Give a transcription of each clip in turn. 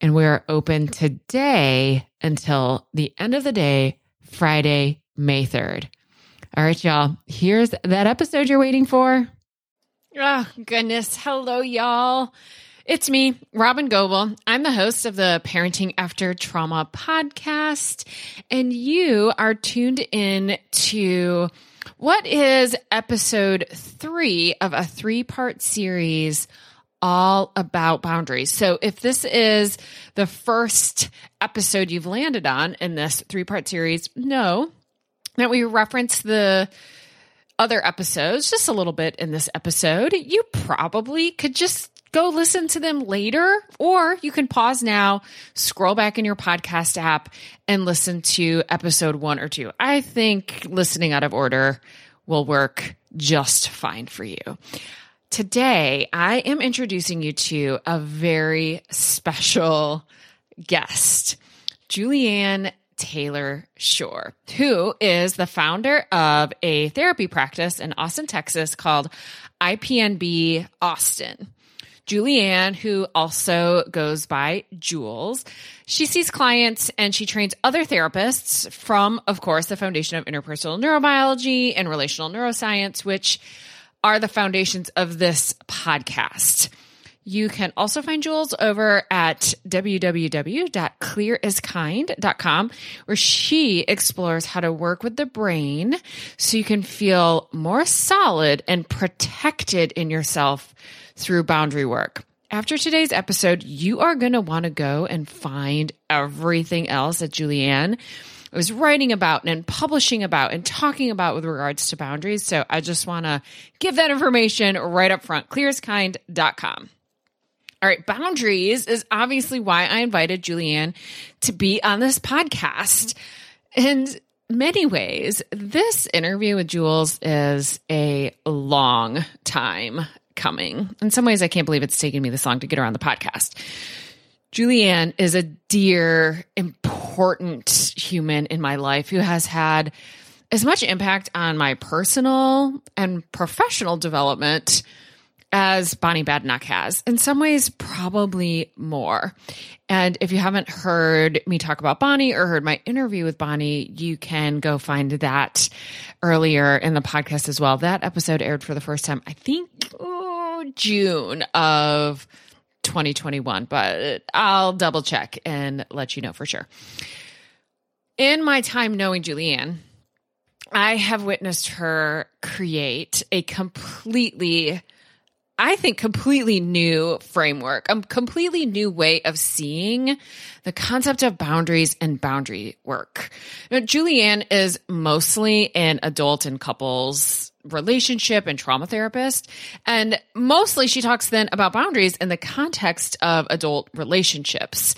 and we're open today until the end of the day, Friday, May 3rd. All right, y'all, here's that episode you're waiting for. Oh, goodness. Hello, y'all. It's me, Robyn Gobbel. I'm the host of the Parenting After Trauma podcast, and you are tuned in to what is episode three of a three part series all about boundaries. So if this is the first episode you've landed on in this three part series, know that we reference the other episodes just a little bit in this episode. You probably could just go listen to them later, or you can pause now, scroll back in your podcast app, and listen to episode one or two. I think listening out of order will work just fine for you. Today, I am introducing you to a very special guest, Julianne Taylor Shore, who is the founder of a therapy practice in Austin, Texas called IPNB Austin. Julianne, who also goes by Jules, she sees clients and she trains other therapists from, of course, the Foundation of Interpersonal Neurobiology and Relational Neuroscience, which are the foundations of this podcast. You can also find Jules over at www.cleariskind.com, where she explores how to work with the brain so you can feel more solid and protected in yourself through boundary work. After today's episode, you are going to want to go and find everything else that Julianne I was writing about and publishing about and talking about with regards to boundaries. So I just want to give that information right up front cleariskind.com. All right, boundaries is obviously why I invited Julianne to be on this podcast. And many ways, this interview with Jules is a long time coming. In some ways, I can't believe it's taken me this long to get her on the podcast. Julianne is a dear, important human in my life who has had as much impact on my personal and professional development as Bonnie Badenoch has. In some ways, probably more. And if you haven't heard me talk about Bonnie or heard my interview with Bonnie, you can go find that earlier in the podcast as well. That episode aired for the first time, I think, oh, June of 2021, but I'll double check and let you know for sure. In my time knowing Julianne, I have witnessed her create a completely I think, completely new framework, a completely new way of seeing the concept of boundaries and boundary work. Now, Julianne is mostly an adult and couples relationship and trauma therapist. And mostly she talks then about boundaries in the context of adult relationships.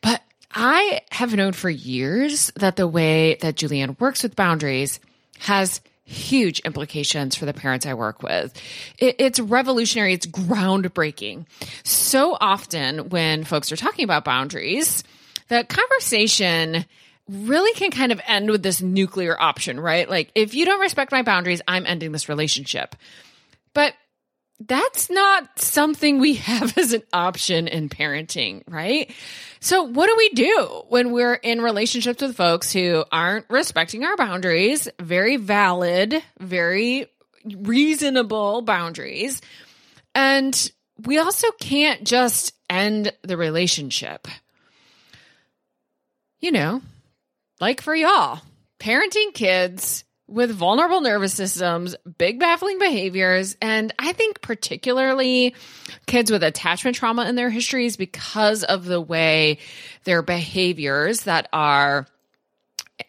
But I have known for years that the way that Julianne works with boundaries has huge implications for the parents I work with. It, it's revolutionary, it's groundbreaking. So often when folks are talking about boundaries, the conversation really can kind of end with this nuclear option, right? Like, if you don't respect my boundaries, I'm ending this relationship. But that's not something we have as an option in parenting, right? So, what do we do when we're in relationships with folks who aren't respecting our boundaries? Very valid, very reasonable boundaries. And we also can't just end the relationship. You know, like for y'all, parenting kids with vulnerable nervous systems, big baffling behaviors, and I think particularly kids with attachment trauma in their histories because of the way their behaviors that are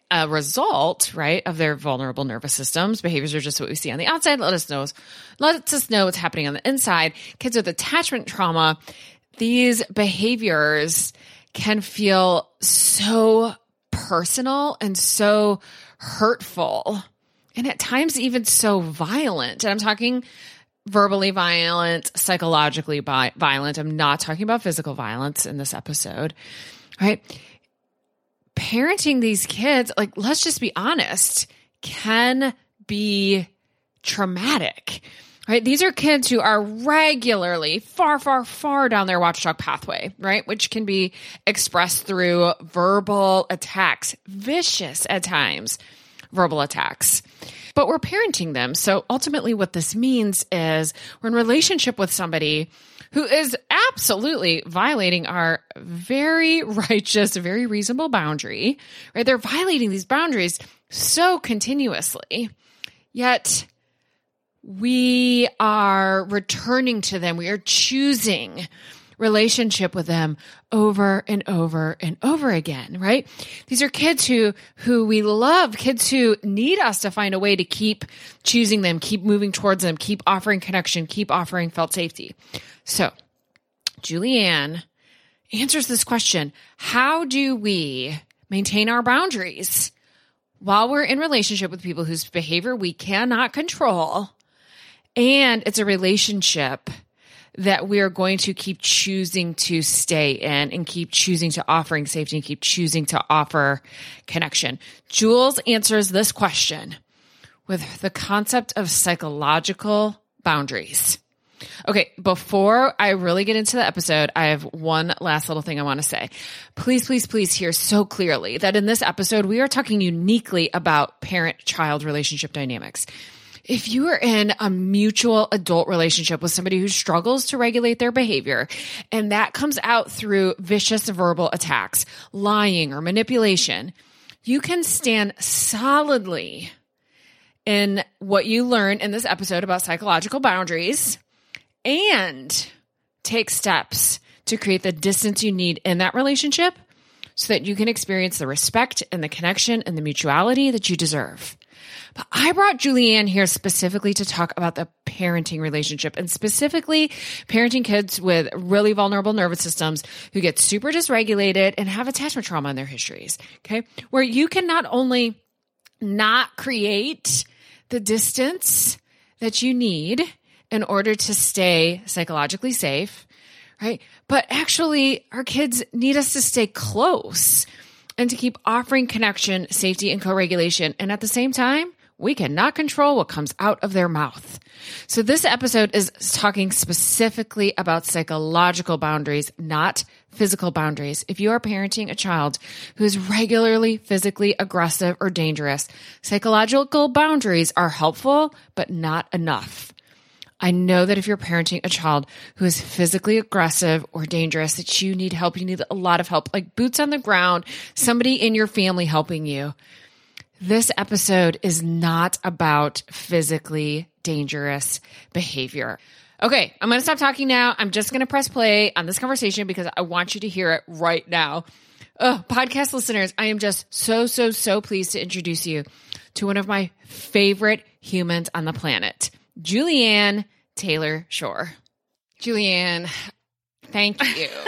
a result, right, of their vulnerable nervous systems. Behaviors are just what we see on the outside. Let us know, let us know what's happening on the inside. Kids with attachment trauma, these behaviors can feel so personal and so hurtful and at times even so violent. And I'm talking verbally violent, psychologically violent. I'm not talking about physical violence in this episode, right? Parenting these kids, like, let's just be honest, can be traumatic, right? These are kids who are regularly far, far, far down their watchdog pathway, right? Which can be expressed through verbal attacks, vicious at times verbal attacks. But we're parenting them. So ultimately, what this means is we're in relationship with somebody who is absolutely violating our very righteous, very reasonable boundary, right? They're violating these boundaries so continuously. Yet we are returning to them. We are choosing relationship with them over and over and over again, right? These are kids who, who we love, kids who need us to find a way to keep choosing them, keep moving towards them, keep offering connection, keep offering felt safety. So Julianne answers this question. How do we maintain our boundaries while we're in relationship with people whose behavior we cannot control? And it's a relationship that we are going to keep choosing to stay in and keep choosing to offering safety and keep choosing to offer connection. Jules answers this question with the concept of psychological boundaries. Okay, before I really get into the episode, I have one last little thing I want to say. Please, please, please hear so clearly that in this episode, we are talking uniquely about parent child relationship dynamics. If you are in a mutual adult relationship with somebody who struggles to regulate their behavior, and that comes out through vicious verbal attacks, lying, or manipulation, you can stand solidly in what you learn in this episode about psychological boundaries and take steps to create the distance you need in that relationship so that you can experience the respect and the connection and the mutuality that you deserve. But I brought Julianne here specifically to talk about the parenting relationship and specifically parenting kids with really vulnerable nervous systems who get super dysregulated and have attachment trauma in their histories. Okay. Where you can not only not create the distance that you need in order to stay psychologically safe, right? But actually, our kids need us to stay close and to keep offering connection, safety, and co regulation. And at the same time, we cannot control what comes out of their mouth. So this episode is talking specifically about psychological boundaries, not physical boundaries. If you are parenting a child who is regularly physically aggressive or dangerous, psychological boundaries are helpful, but not enough. I know that if you're parenting a child who is physically aggressive or dangerous, that you need help. You need a lot of help, like boots on the ground, somebody in your family helping you. This episode is not about physically dangerous behavior. Okay, I'm going to stop talking now. I'm just going to press play on this conversation because I want you to hear it right now. Oh, podcast listeners, I am just so, so, so pleased to introduce you to one of my favorite humans on the planet, Julianne Taylor Shore. Julianne, thank you.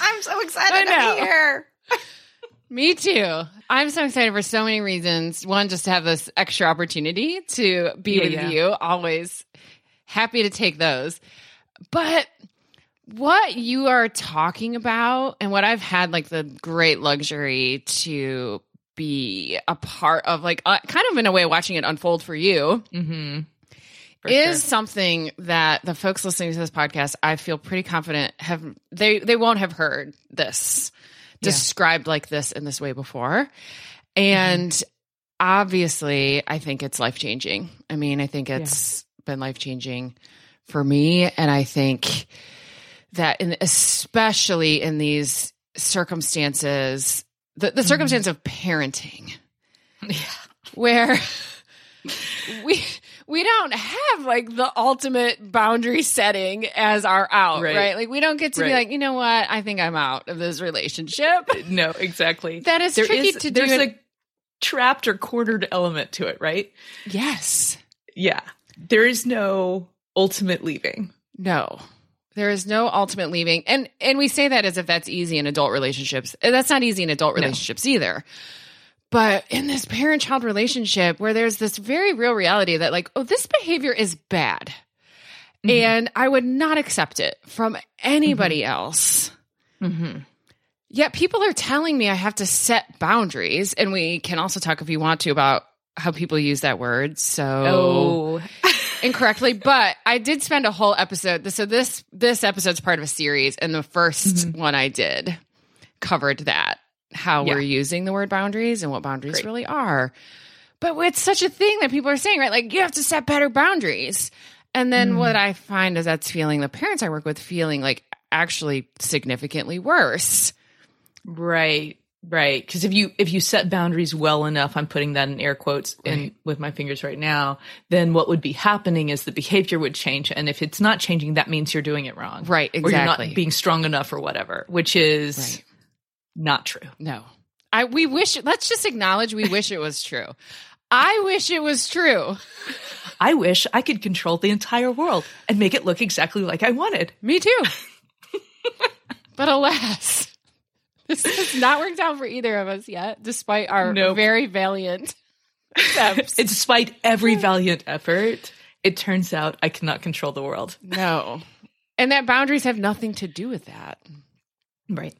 I'm so excited to be here. Me too. I'm so excited for so many reasons. One, just to have this extra opportunity to be Yeah, with yeah. you. Always happy to take those. But what you are talking about, and what I've had like the great luxury to be a part of, like uh, kind of in a way watching it unfold for you, Mm-hmm. Is something that the folks listening to this podcast, I feel pretty confident have they they won't have heard this Yeah. described like this in this way before. Mm-hmm. And obviously, I think it's life changing. I mean, I think it's been life changing for me and I think that in especially in these circumstances the, the mm-hmm. circumstance of parenting Yeah. where we we don't have like the ultimate boundary setting as our out, right? Right. Like we don't get to be like, you know what, I think I'm out of this relationship. No, exactly. That is There tricky is- to do. There's a trapped or quartered element to it, right? yes. Yeah. There is no ultimate leaving. No. There is no ultimate leaving. And and we say that as if that's easy in adult relationships. That's not easy in adult No. relationships either. But in this parent child relationship where there's this very real reality that like, oh, this behavior is bad. Mhm. And I would not accept it from anybody else. Mm-hmm. Yet people are telling me I have to set boundaries. And we can also talk if you want to about how people use that word. So Oh. incorrectly, but I did spend a whole episode. So this this episode's part of a series, and the 1st Mhm. one I did covered that how Yeah. we're using the word boundaries and what boundaries Great. really are. But it's such a thing that people are saying, right? Like you have to set better boundaries. And then Mm. what I find is that's feeling the parents I work with feeling like actually significantly worse. Right. Right. Because if you if you set boundaries well enough, I'm putting that in air quotes in Right. with my fingers right now, then what would be happening is the behavior would change. And if it's not changing, that means you're doing it wrong. Right, Or you're exactly. not being strong enough or whatever, which is Right. Not true. No. I we wish let's just acknowledge we wish it was true. I wish it was true. I wish I could control the entire world and make it look exactly like I wanted. Me too. but alas, this has not worked out for either of us yet, despite our Nope. very valiant attempts. Despite every valiant effort, it turns out I cannot control the world. no. And that boundaries have nothing to do with that. Right.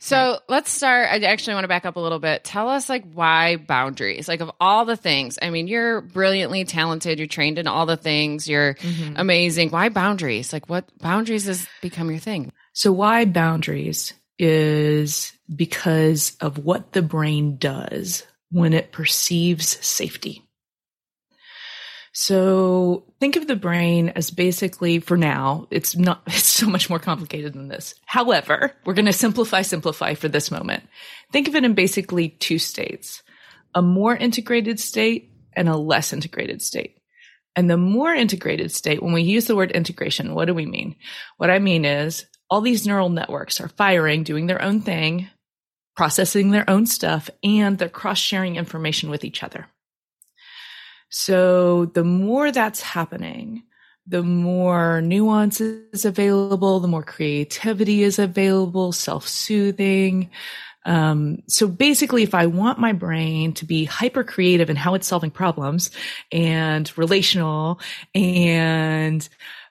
So let's start. I actually want to back up a little bit. Tell us, like, why boundaries? Like, of all the things, I mean, you're brilliantly talented. You're trained in all the things. You're mm-hmm. amazing. Why boundaries? Like, what boundaries has become your thing? So, why boundaries is because of what the brain does when it perceives safety. So, think of the brain as basically, for now, it's not, it's so much more complicated than this. However, we're going to simplify, simplify for this moment. Think of it in basically two states a more integrated state and a less integrated state. And the more integrated state, when we use the word integration, what do we mean? What I mean is all these neural networks are firing, doing their own thing, processing their own stuff, and they're cross sharing information with each other. So the more that's happening, the more nuance is available, the more creativity is available, self-soothing. Um, so basically, if I want my brain to be hyper creative in how it's solving problems and relational and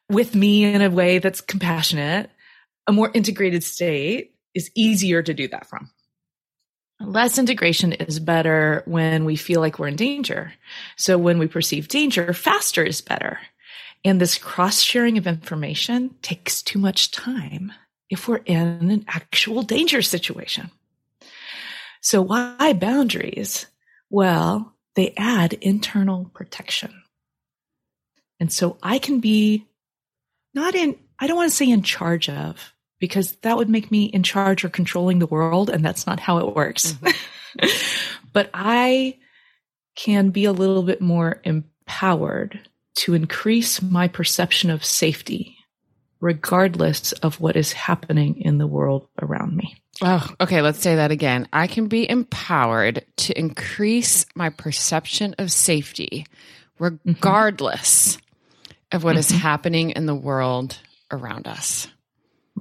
with me in a way that's compassionate, a more integrated state is easier to do that from. Less integration is better when we feel like we're in danger. So when we perceive danger, faster is better. And this cross sharing of information takes too much time if we're in an actual danger situation. So why boundaries? Well, they add internal protection. And so I can be not in, I don't want to say in charge of, because that would make me in charge or controlling the world. And that's not how it works. Mm-hmm. but I can be a little bit more empowered to increase my perception of safety, regardless of what is happening in the world around me. Oh, okay. Let's say that again. I can be empowered to increase my perception of safety, regardless mm-hmm. of what mm-hmm. is happening in the world around us.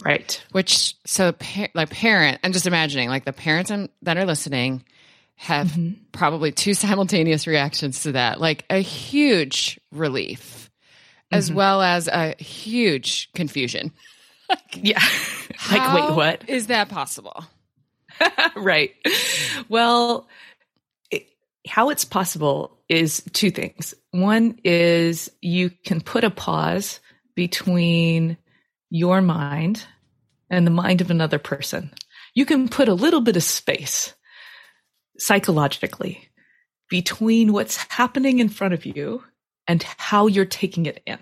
Right. Which, so like parent, I'm just imagining like the parents that are listening have mm-hmm. probably two simultaneous reactions to that, like a huge relief as mm-hmm. well as a huge confusion. yeah. like, wait, what? Is that possible? right. Well, it, how it's possible is two things. One is you can put a pause between your mind and the mind of another person. You can put a little bit of space psychologically between what's happening in front of you and how you're taking it in.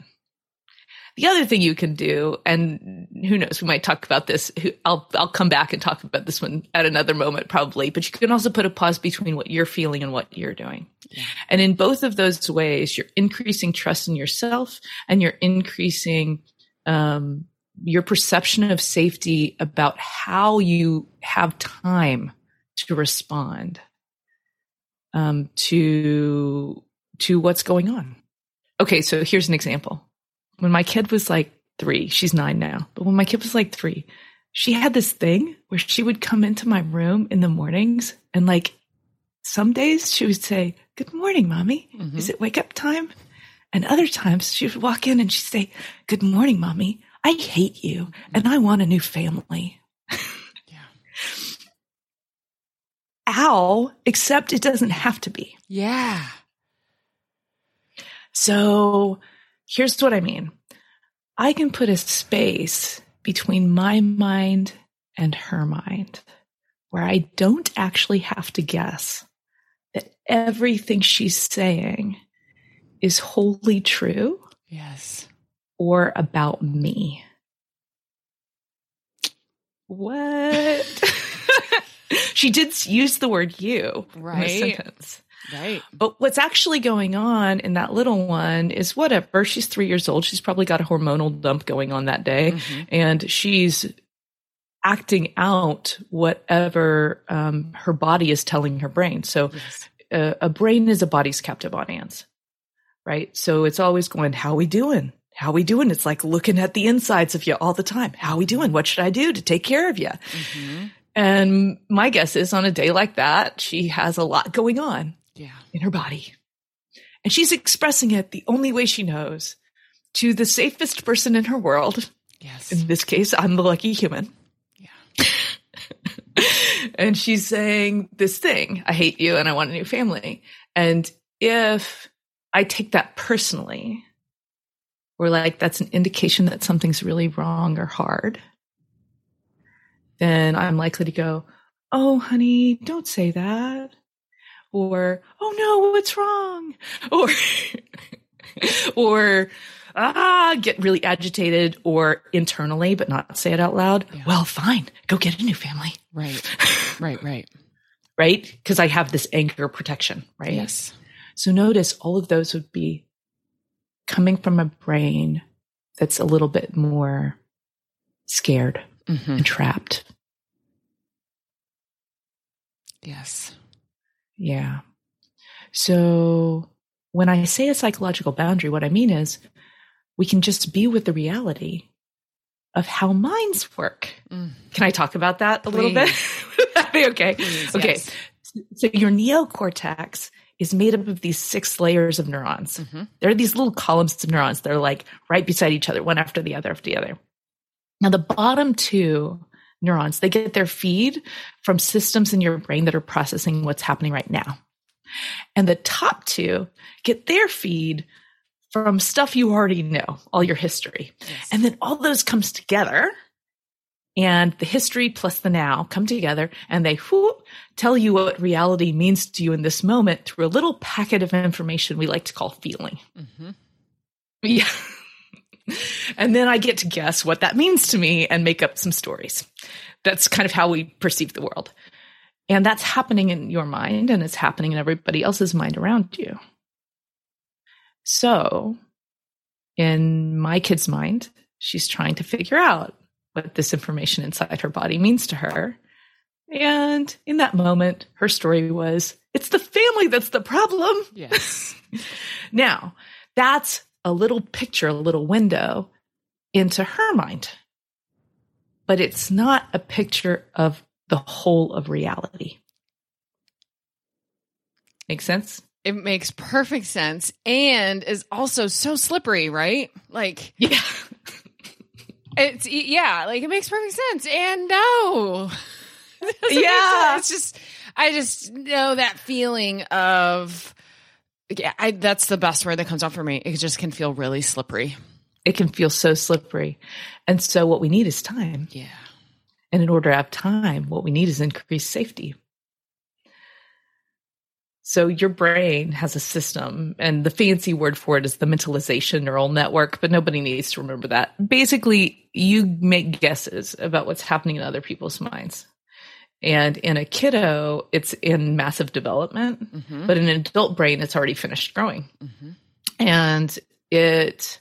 The other thing you can do, and who knows, we might talk about this. I'll, I'll come back and talk about this one at another moment probably, but you can also put a pause between what you're feeling and what you're doing. Yeah. And in both of those ways, you're increasing trust in yourself and you're increasing, um, your perception of safety about how you have time to respond um, to to what's going on. Okay, so here's an example. When my kid was like three, she's nine now, but when my kid was like three, she had this thing where she would come into my room in the mornings and like some days she would say, Good morning, mommy. Mm-hmm. Is it wake up time? And other times she would walk in and she'd say, Good morning, mommy. I hate you and I want a new family. yeah. Ow, except it doesn't have to be. Yeah. So here's what I mean I can put a space between my mind and her mind where I don't actually have to guess that everything she's saying is wholly true. Yes. Or about me. What? she did use the word you right. in the sentence. Right. But what's actually going on in that little one is whatever. She's three years old. She's probably got a hormonal dump going on that day. Mm-hmm. And she's acting out whatever um, her body is telling her brain. So yes. uh, a brain is a body's captive audience, right? So it's always going, how we doing? How we doing? It's like looking at the insides of you all the time. How we doing? What should I do to take care of you? Mm-hmm. And my guess is on a day like that, she has a lot going on yeah. in her body. And she's expressing it the only way she knows to the safest person in her world. Yes. In this case, I'm the lucky human. Yeah. and she's saying this thing I hate you and I want a new family. And if I take that personally, or like that's an indication that something's really wrong or hard, then I'm likely to go, Oh, honey, don't say that or oh no what's wrong? Or or ah get really agitated or internally but not say it out loud yeah. well fine go get a new family. Right. Right right. Right? Because i have this anger protection right? Yes. So notice all of those would be coming from a brain that's a little bit more scared mm-hmm. and trapped yes yeah. So when I say a psychological boundary, what I mean is we can just be with the reality of how minds work. Mm. Can I talk about that a Please. little bit? That'd be okay. Please, okay. Yes. So your neocortex is made up of these six layers of neurons. Mm-hmm. There are these little columns of neurons that are like right beside each other, one after the other after the other. Now the bottom two neurons, they get their feed from systems in your brain that are processing what's happening right now. And the top two get their feed from stuff you already know, all your history. Yes. And then all those comes together and the history plus the now come together and they whoop, tell you what reality means to you in this moment through a little packet of information we like to call feeling. Mm-hmm. Yeah. and then I get to guess what that means to me and make up some stories. That's kind of how we perceive the world. And that's happening in your mind and it's happening in everybody else's mind around you. So, in my kid's mind, she's trying to figure out what this information inside her body means to her. And in that moment, her story was it's the family that's the problem. Yes. now, that's a little picture, a little window into her mind. But it's not a picture of the whole of reality. Make sense? It makes perfect sense and is also so slippery, right? Like, yeah. It's yeah, like it makes perfect sense. And no. yeah. It's just I just know that feeling of yeah, I, that's the best word that comes out for me. It just can feel really slippery. It can feel so slippery. And so what we need is time. Yeah. And in order to have time, what we need is increased safety. So your brain has a system, and the fancy word for it is the mentalization neural network, but nobody needs to remember that. Basically, you make guesses about what's happening in other people's minds. And in a kiddo, it's in massive development, mm-hmm. but in an adult brain, it's already finished growing. Mm-hmm. And it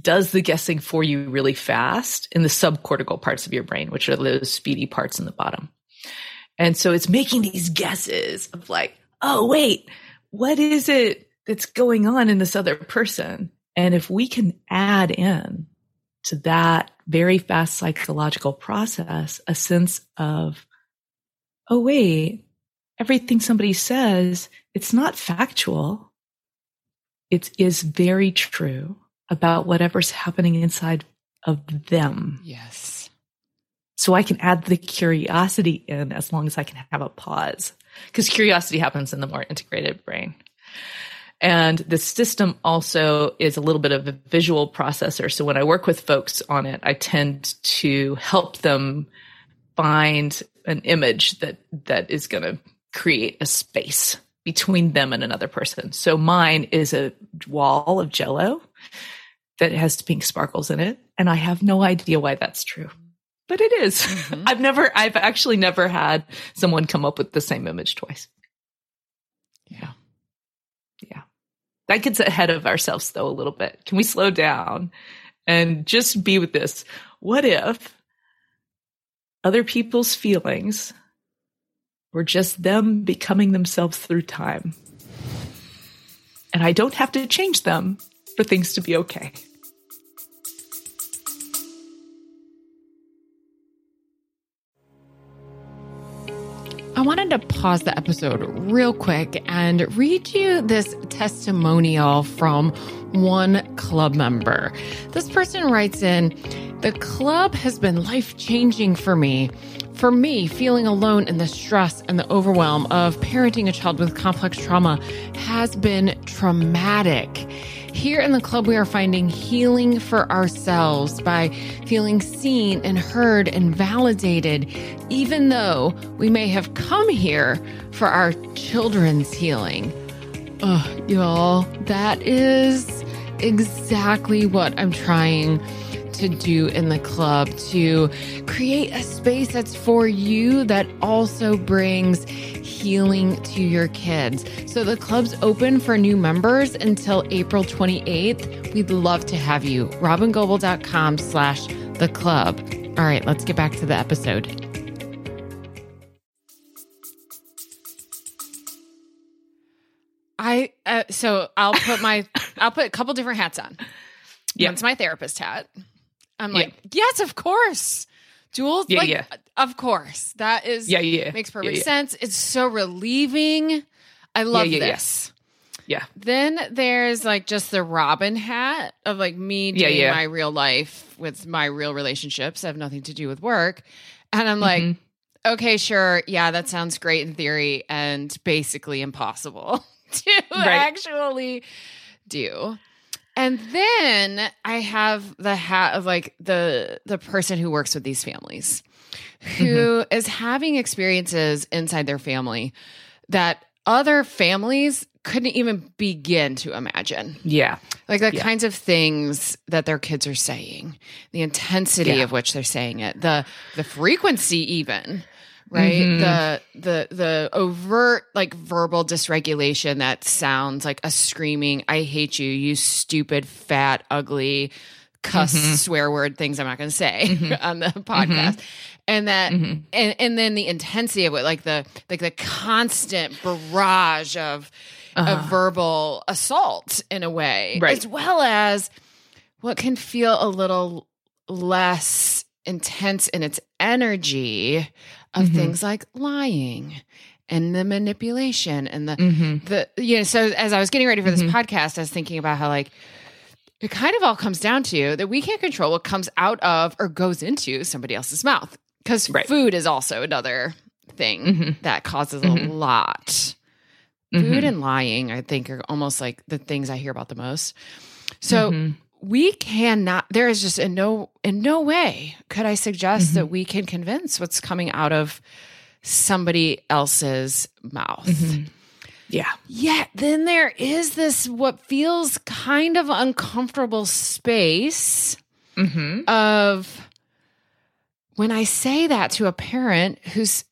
does the guessing for you really fast in the subcortical parts of your brain, which are those speedy parts in the bottom. And so it's making these guesses of like, oh, wait, what is it that's going on in this other person? And if we can add in to that very fast psychological process a sense of, oh, wait, everything somebody says, it's not factual. It is very true about whatever's happening inside of them. Yes. So I can add the curiosity in as long as I can have a pause because curiosity happens in the more integrated brain. And the system also is a little bit of a visual processor. So when I work with folks on it, I tend to help them find an image that, that is going to create a space between them and another person. So mine is a wall of jello that has pink sparkles in it. And I have no idea why that's true but it is. Mm-hmm. I've never, I've actually never had someone come up with the same image twice. Yeah. Yeah. That gets ahead of ourselves though a little bit. Can we slow down and just be with this? What if other people's feelings were just them becoming themselves through time? And I don't have to change them for things to be okay. Wanted to pause the episode real quick and read you this testimonial from one club member. This person writes in The club has been life changing for me. For me, feeling alone in the stress and the overwhelm of parenting a child with complex trauma has been traumatic. Here in the club, we are finding healing for ourselves by feeling seen and heard and validated, even though we may have come here for our children's healing. Oh, y'all, that is exactly what I'm trying to do in the club to create a space that's for you that also brings healing to your kids. So the club's open for new members until April 28th. We'd love to have you. robyngobbel.com slash the club. All right, let's get back to the episode. I uh, so I'll put my I'll put a couple different hats on. Yeah. One's my therapist hat. I'm Yeah. like, yes, of course. Dual, Yeah, like, yeah. of course. That is Yeah, yeah. makes perfect yeah. sense. It's so relieving. I love yeah, yeah. this. Yeah. Then there's like just the Robyn hat of like me doing yeah. my real life with my real relationships. I have nothing to do with work. And I'm like, Mhm. okay, sure. Yeah, that sounds great in theory and basically impossible to Right. actually do. And then I have the hat of like the the person who works with these families who mm-hmm. is having experiences inside their family that other families couldn't even begin to imagine. yeah. Like the Yeah. kinds of things that their kids are saying, the intensity Yeah. of which they're saying it, the the frequency even, right? Mhm. The the the overt like verbal dysregulation that sounds like a screaming, I hate you, you stupid, fat, ugly, cuss Mhm. swear word things I'm not gonna say Mhm. on the podcast. And that Mhm. and and then the intensity of it, like the like the constant barrage of Uh-huh. of verbal assault in a way, Right. as well as what can feel a little less intense in its energy of Mhm. things like lying and the manipulation and the Mhm. the you know so as i was getting ready for this Mhm. podcast i was thinking about how like it kind of all comes down to that we can't control what comes out of or goes into somebody else's mouth because Right. food is also another thing Mhm. that causes a lot Mhm. food and lying i think are almost like the things i hear about the most so Mhm. We cannot there is just in no in no way could i suggest Mhm. that we can convince what's coming out of somebody else's mouth Mhm. Yeah. Yet then there is this what feels kind of uncomfortable space Mm-hmm. of when I say that to a parent who's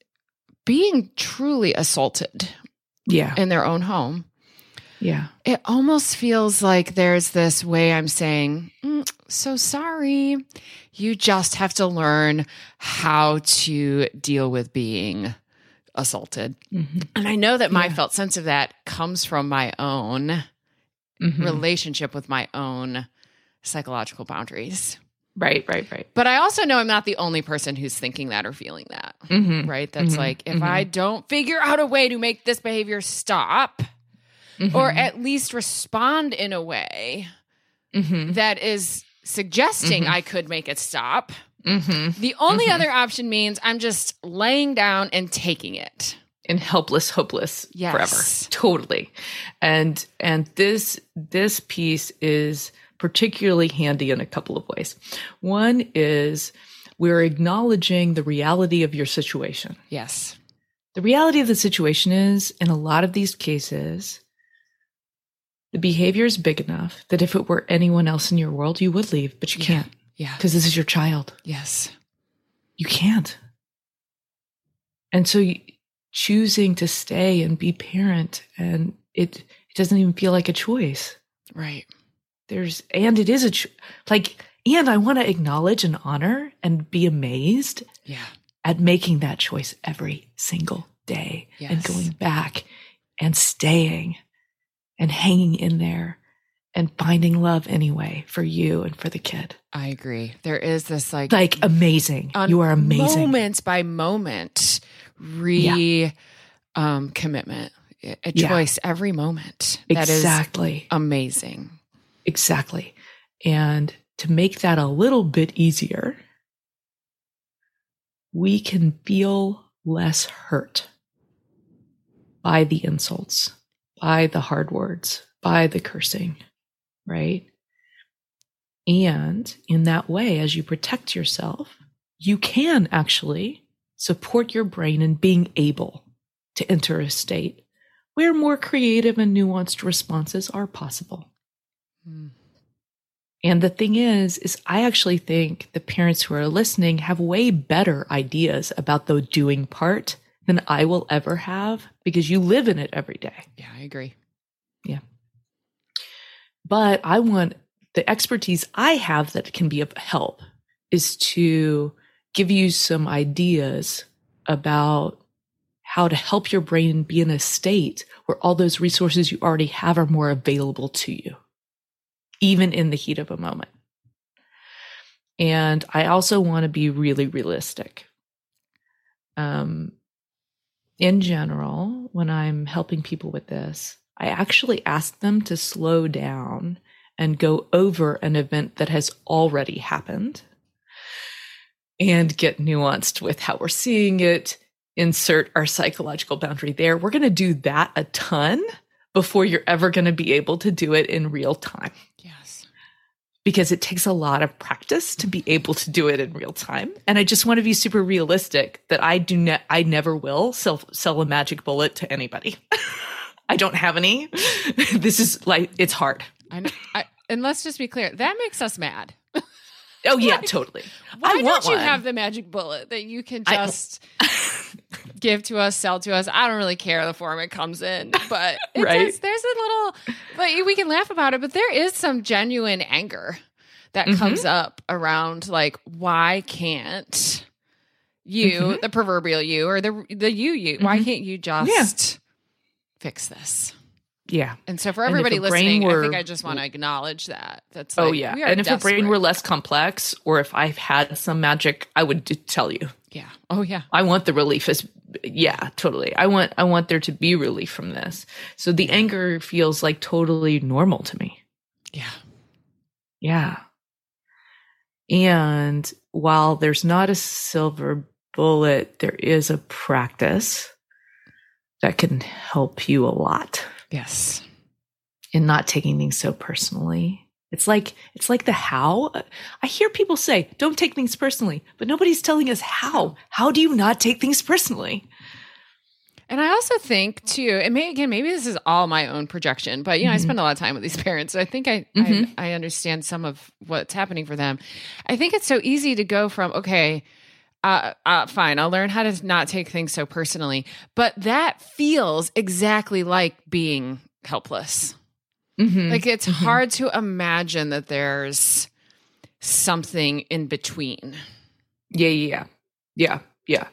being truly assaulted Yeah. in their own home, Yeah. it almost feels like there's this way I'm saying, "Mm, so sorry. You just have to learn how to deal with being assaulted. Mm-hmm. And I know that my Yeah. felt sense of that comes from my own Mm-hmm. relationship with my own psychological boundaries. Right. Right. Right. But I also know I'm not the only person who's thinking that or feeling that, Mm-hmm. right? That's Mhm. like, if Mhm. I don't figure out a way to make this behavior stop, or at least respond in a way mm-hmm. that is suggesting Mhm. I could make it stop, Mm-hmm. the only Mhm. other option means I'm just laying down and taking it. and helpless, hopeless Yes. forever. Totally. And and this this piece is particularly handy in a couple of ways. One is we're acknowledging the reality of your situation. Yes. The reality of the situation is in a lot of these cases the behavior is big enough that if it were anyone else in your world you would leave, but you Yeah. can't Yeah. because this is your child. Yes. You can't. And so you, choosing to stay and be parent and it it doesn't even feel like a choice. Right. There's and it is a cho- like and I want to acknowledge and honor and be amazed Yeah. at making that choice every single day and going back and staying and hanging in there and finding love anyway for you and for the kid. I agree. There is this like Like amazing. you are amazing. moments by moment re um commitment a a Yeah. choice every moment that is Exactly. amazing Exactly. And to make that a little bit easier, we can feel less hurt by the insults, by the hard words, by the cursing, right? And in that way, as you protect yourself, you can actually support your brain in being able to enter a state where more creative and nuanced responses are possible. Mm. And the thing is, is I actually think the parents who are listening have way better ideas about the doing part than I will ever have because you live in it every day. yeah i agree Yeah. But I want the expertise I have that can be of help is to give you some ideas about how to help your brain be in a state where all those resources you already have are more available to you, even in the heat of a moment. And I also want to be really realistic. Um, in general, when I'm helping people with this, I actually ask them to slow down and go over an event that has already happened and get nuanced with how we're seeing it, insert our psychological boundary there. We're going to do that a ton before you're ever going to be able to do it in real time. Yes. Because it takes a lot of practice to be able to do it in real time. And I just want to be super realistic that I do ne- I never will sell, sell a magic bullet to anybody. I don't have any. this is like, it's hard. I, know, I and let's just be clear, that makes us mad. Oh yeah, totally. Why I don't you one. have the magic bullet that you can just give to us, sell to us? I don't really care the form it comes in, but right? Does, there's a little, but we can laugh about it. But there is some genuine anger that mm-hmm. comes up around like, why can't you, mm-hmm. the proverbial you, or the the you you, mm-hmm. why can't you just yeah. fix this? Yeah. And so for everybody listening, were, I think I just want to acknowledge that. That's oh yeah. And if desperate. a brain were less complex, or if I've had some magic, I would tell you. Yeah. Oh yeah. I want the relief as yeah, totally. I want I want there to be relief from this. So the anger feels like totally normal to me. Yeah. Yeah. And while there's not a silver bullet, there is a practice that can help you a lot. Yes. And not taking things so personally. It's like it's like the how. I hear people say, "Don't take things personally," but nobody's telling us how. How do you not take things personally? And I also think too, and may, again, maybe this is all my own projection, but you know, mm-hmm. I spend a lot of time with these parents, so I think I, mm-hmm. I I understand some of what's happening for them. I think it's so easy to go from okay, uh, uh, fine, I'll learn how to not take things so personally. But that feels exactly like being helpless. Mm-hmm. Like it's mm-hmm. hard to imagine that there's something in between. Yeah, yeah, yeah, yeah.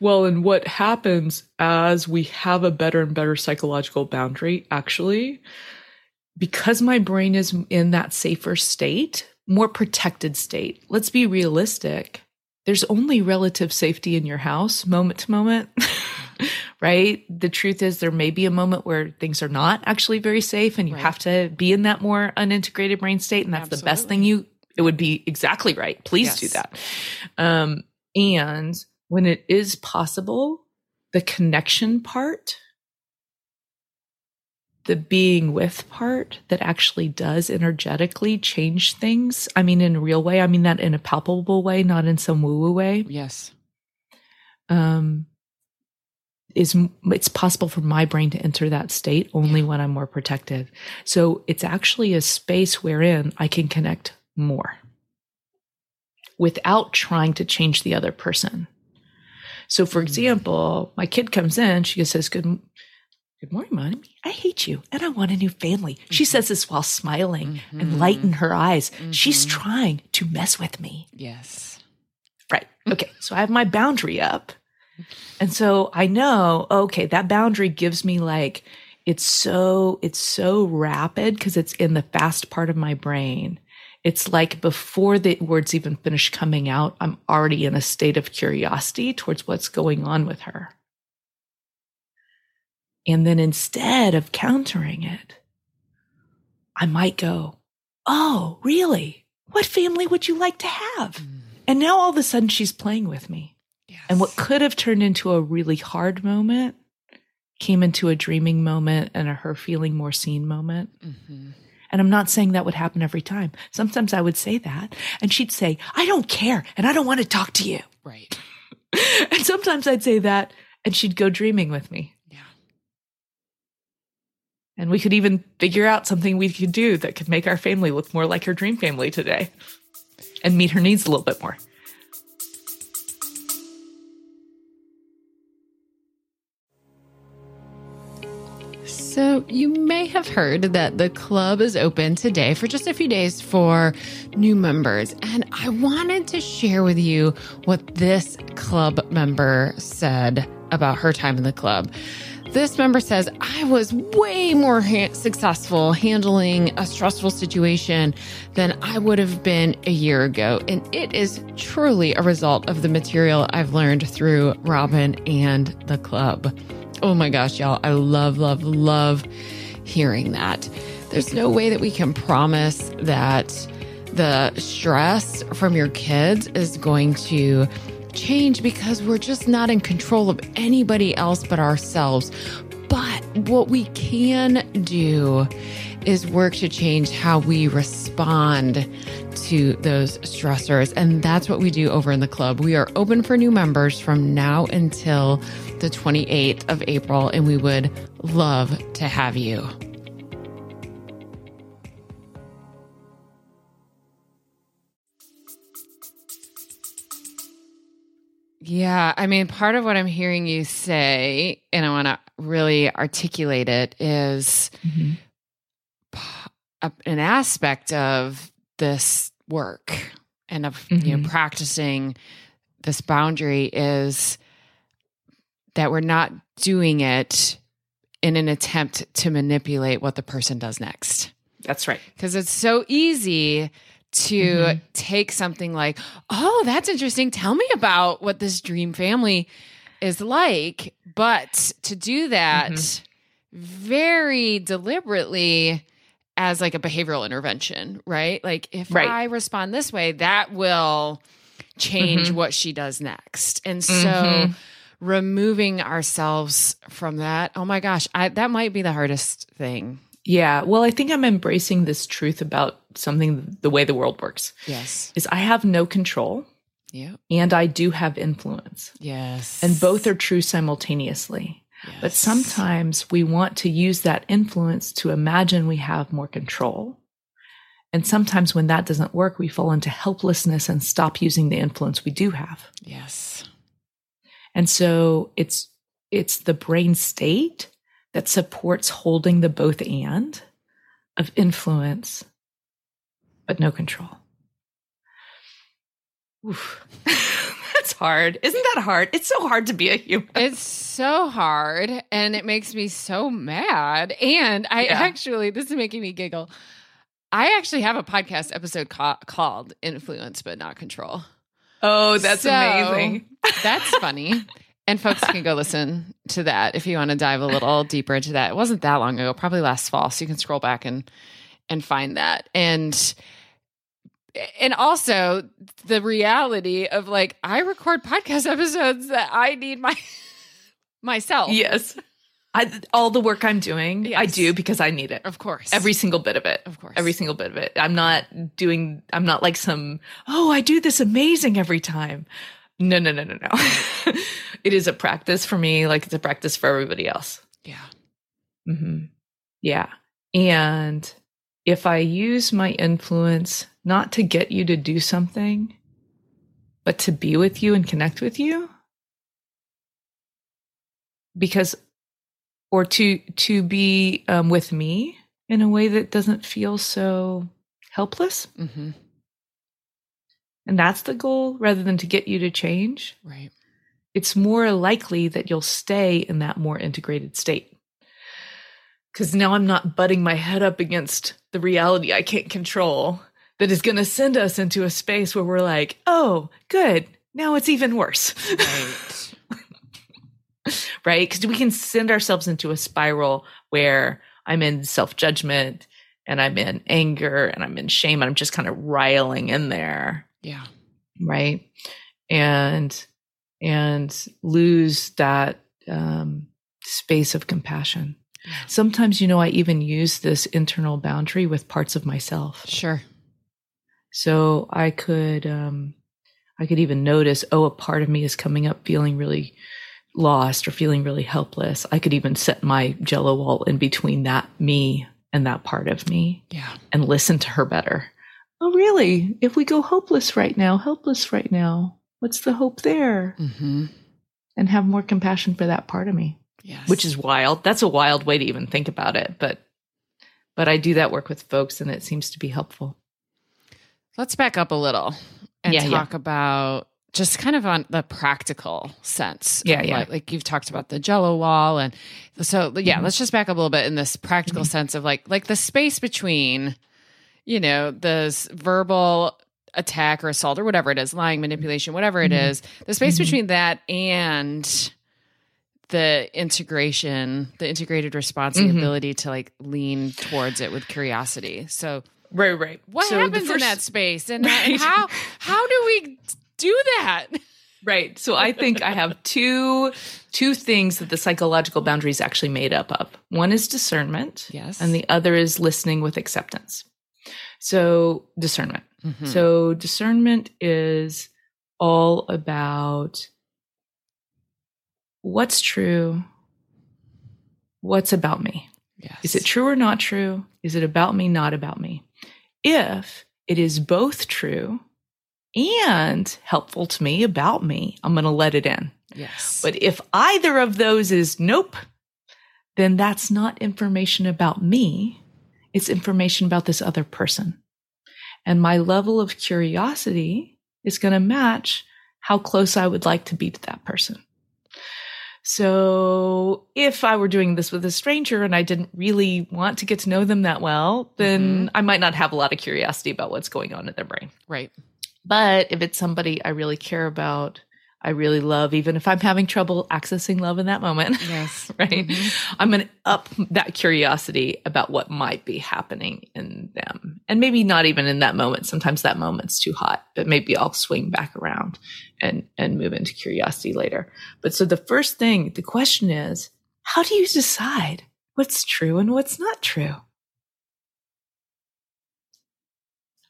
Well, and what happens as we have a better and better psychological boundary, actually, because my brain is in that safer state, more protected state. Let's be realistic there's only relative safety in your house moment to moment. right? The truth is, there may be a moment where things are not actually very safe, and you right. have to be in that more unintegrated brain state. And that's Absolutely. the best thing you, it would be exactly right. Please yes. do that. Um, and when it is possible, the connection part the being with part that actually does energetically change things. I mean, in a real way. I mean that in a palpable way, not in some woo woo way. Yes. Um, is it's possible for my brain to enter that state only yeah. when I'm more protected. So it's actually a space wherein I can connect more without trying to change the other person. So, for mm-hmm. example, my kid comes in, she says, "Good, Good morning, Mom. I hate you and I want a new family. Mm-hmm. She says this while smiling mm-hmm. and light in her eyes. Mm-hmm. She's trying to mess with me. Yes. Right. Okay. So I have my boundary up. And so I know, okay, that boundary gives me like, it's so, it's so rapid because it's in the fast part of my brain. It's like before the words even finish coming out, I'm already in a state of curiosity towards what's going on with her. And then instead of countering it, I might go, Oh, really? What family would you like to have? Mm. And now all of a sudden she's playing with me. Yes. And what could have turned into a really hard moment came into a dreaming moment and a her feeling more seen moment. Mm-hmm. And I'm not saying that would happen every time. Sometimes I would say that and she'd say, I don't care and I don't want to talk to you. Right. and sometimes I'd say that and she'd go dreaming with me. And we could even figure out something we could do that could make our family look more like her dream family today and meet her needs a little bit more. So, you may have heard that the club is open today for just a few days for new members. And I wanted to share with you what this club member said about her time in the club. This member says, I was way more ha- successful handling a stressful situation than I would have been a year ago. And it is truly a result of the material I've learned through Robyn and the club. Oh my gosh, y'all. I love, love, love hearing that. There's no way that we can promise that the stress from your kids is going to change because we're just not in control of anybody else but ourselves. But what we can do is work to change how we respond to those stressors. And that's what we do over in the club. We are open for new members from now until the 28th of April, and we would love to have you. Yeah, I mean, part of what I'm hearing you say, and I want to really articulate it, is Mm-hmm. p- an aspect of this work and of you know Mhm. practicing this boundary is that we're not doing it in an attempt to manipulate what the person does next That's right. because it's so easy to Mhm. take something like, "Oh, that's interesting. Tell me about what this dream family is like." But to do that Mhm. very deliberately as like a behavioral intervention, right? Like if Right. I respond this way, that will change Mhm. what she does next. And so Mhm. removing ourselves from that, oh my gosh, I, that might be the hardest thing. Yeah. Well, I think I'm embracing this truth about something the way the world works Yes. is I have no control Yeah. and I do have influence. Yes. And both are true simultaneously. But sometimes we want to use that influence to imagine we have more control. And sometimes when that doesn't work, we fall into helplessness and stop using the influence we do have. Yes. And so it's it's the brain state that supports holding the both and of influence but no control. Oof. That's hard. Isn't that hard? It's so hard to be a human. It's so hard and it makes me so mad. And I Yeah. actually, this is making me giggle. I actually have a podcast episode ca- called Influence But Not Control. Oh, that's So, amazing. That's funny. and folks can go listen to that if you want to dive a little deeper into that. It wasn't that long ago, probably last fall. So you can scroll back and and find that. And and also the reality of like I record podcast episodes that I need my myself. Yes. I, all the work I'm doing, I do because I need it. Of course. Every single bit of it. of course. Every single bit of it. I'm not doing, I'm not like some, oh, I do this amazing every time. No, no, no, no, no. it is a practice for me, like it's a practice for everybody else. Yeah. Mm-hmm. Yeah. And if I use my influence not to get you to do something, but to be with you and connect with you, because, or to to be um, with me in a way that doesn't feel so helpless, Mm-hmm. and that's the goal, rather than to get you to change. Right. it's more likely that you'll stay in that more integrated state. Because now I'm not butting my head up against the reality I can't control that is going to send us into a space where we're like, oh, good. Now it's even worse. Right. right? Because we can send ourselves into a spiral where I'm in self judgment and I'm in anger and I'm in shame and I'm just kind of riling in there yeah. right and and lose that um, space of compassion. Sometimes you know i even use this internal boundary with parts of myself Sure. so i could um, i could even notice oh a part of me is coming up feeling really lost or feeling really helpless i could even set my jello wall in between that me and that part of me Yeah. and listen to her better. Oh, really? If we go hopeless right now, helpless right now, what's the hope there? hmm And have more compassion for that part of me, Yes. which is wild. That's a wild way to even think about it, but but I do that work with folks and it seems to be helpful. Let's back up a little and Yeah, yeah. talk about just kind of on the practical sense. Yeah, yeah. Like, like you've talked about the jello wall. And so, yeah, Mhm. let's just back up a little bit in this practical Mhm. sense of like, like the space between, you know, this verbal attack or assault or whatever it is, lying, manipulation, whatever it Mhm. is, the space Mhm. between that and the integration, the integrated response, the Mhm. ability to like lean towards it with curiosity. So, Right, right. what So happens in that space, and, Right. and how how do we do that? Right. So I think I have two two things that the psychological boundary is actually made up of. One is discernment, Yes, and the other is listening with acceptance. So discernment. Mhm. So discernment is all about what's true, what's about me. yes. Is it true or not true? Is it about me, not about me? If it is both true and helpful to me, about me, I'm going to let it in. Yes, But if either of those is nope, then that's not information about me. It's information about this other person. And my level of curiosity is going to match how close I would like to be to that person. So if I were doing this with a stranger and I didn't really want to get to know them that well, then mm-hmm. I might not have a lot of curiosity about what's going on in their brain. right. But if it's somebody I really care about, I really love, even if I'm having trouble accessing love in that moment, Yes, right? Mhm. I'm going to up that curiosity about what might be happening in them. And maybe not even in that moment. Sometimes that moment's too hot, but maybe I'll swing back around and, and move into curiosity later. But so the first thing, the question is, how do you decide what's true and what's not true?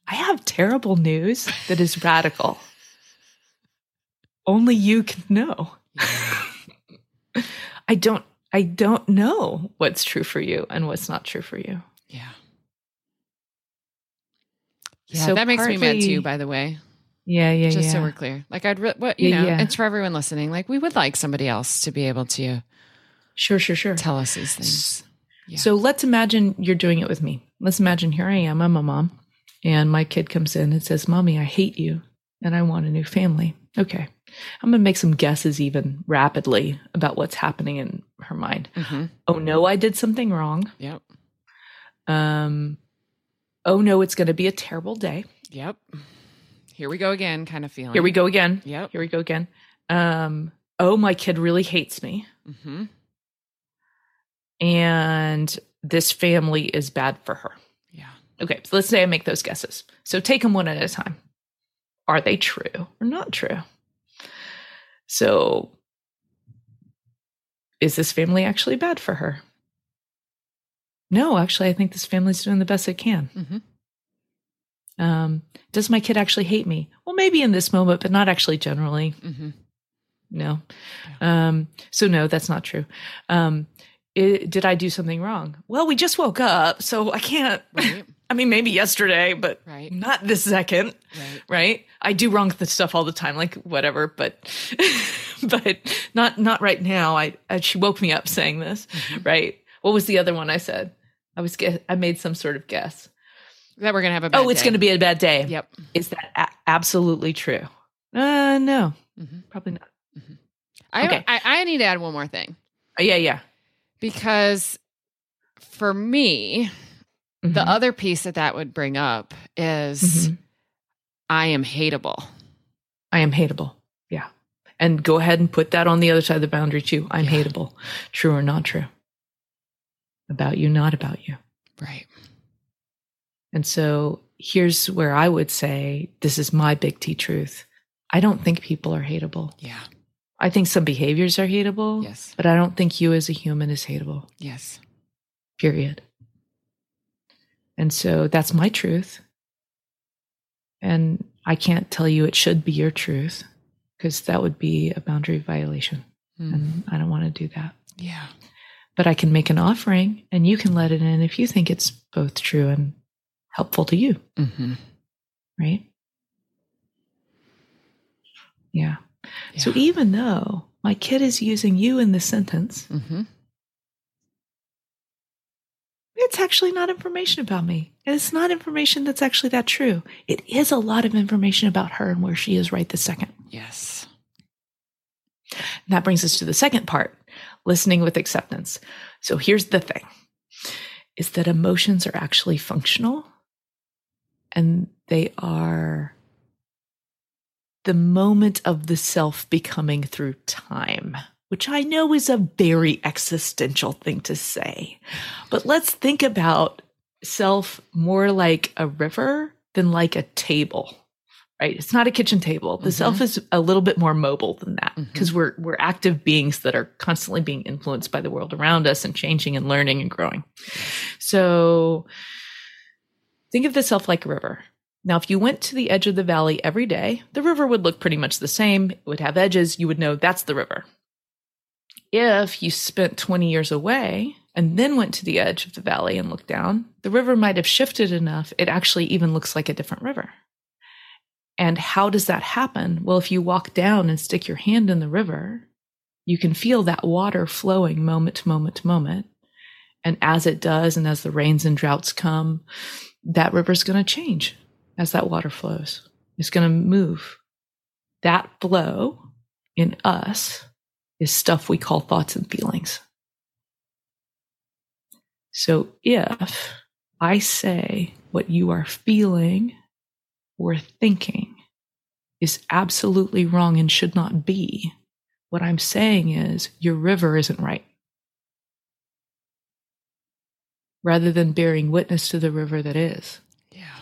I have terrible news that is radical. Only you can know. I don't I don't know what's true for you and what's not true for you. Yeah. Yeah, So that makes me mad too. By the way, Yeah, yeah, just yeah. so we're clear, like I'd, re- what you Yeah, know, yeah. it's for everyone listening. Like we would like somebody else to be able to sure, sure, sure. tell us these things. Yeah. So let's imagine you're doing it with me. Let's imagine here I am, I'm a mom, and my kid comes in and says, Mommy, I hate you and I want a new family. Okay. I'm going to make some guesses even rapidly about what's happening in her mind. hmm Oh no, I did something wrong. Yep. Um, oh no, it's going to be a terrible day. Yep. Here we go again, kind of feeling. Here we go again. Yep. Here we go again. Um, oh, my kid really hates me. hmm and this family is bad for her. Yeah. Okay, so let's say I make those guesses. So take them one at a time. Are they true or not true? So is this family actually bad for her? No, actually, I think this family's doing the best it can. hmm Um, does my kid actually hate me? Well, maybe in this moment, but not actually generally. hmm No. Um, so no, that's not true. Um, i did I do something wrong? Well, we just woke up, so I can't. Right. I mean, maybe yesterday, but Right. not this second, Right. right? I do wrong th- stuff all the time, like whatever, but but not not right now. I, I she woke me up saying this, Mhm. right? What was the other one I said? I was I made some sort of guess. That we're gonna have a bad oh, it's day. going to be a bad day. Yep. Is that a- absolutely true? Uh, no, hmm probably not. I, Okay. I I need to add one more thing Uh, yeah, yeah. because for me, the Mhm. other piece that that would bring up is Mhm. I am hateable. I am hateable. Yeah. And go ahead and put that on the other side of the boundary too. I'm Yeah. hateable. True or not true? About you, not about you. Right. And so here's where I would say this is my big T truth. I don't think people are hateable. Yeah. I think some behaviors are hateable, Yes. but I don't think you as a human is hateable, Yes. period. And so that's my truth. And I can't tell you it should be your truth because that would be a boundary violation. Mm. And I don't want to do that. Yeah. But I can make an offering and you can let it in if you think it's both true and helpful to you, hmm right? Yeah. So even though my kid is using you in the sentence, hmm it's actually not information about me. And it's not information that's actually that true. It is a lot of information about her and where she is right this second. Yes. And that brings us to the second part listening with acceptance. So here's the thing is that emotions are actually functional and they are the moment of the self becoming through time, which I know is a very existential thing to say. But let's think about self more like a river than like a table. Right? It's not a kitchen table. The Mhm. self is a little bit more mobile than that because we're we're active beings that are constantly being influenced by the world around us and changing and learning and growing. So think of the self like a river. Now, if you went to the edge of the valley every day, the river would look pretty much the same. It would have edges. You would know that's the river. If you spent 20 years away and then went to the edge of the valley and looked down, the river might have shifted enough. It actually even looks like a different river. And how does that happen? Well, if you walk down and stick your hand in the river, you can feel that water flowing moment to moment to moment. And as it does, and as the rains and droughts come, that river's going to change as that water flows. It's going to move. That flow in us is stuff we call thoughts and feelings. So if I say what you are feeling or thinking is absolutely wrong and should not be, what I'm saying is your river isn't right. Rather than bearing witness to the river that is. Yeah.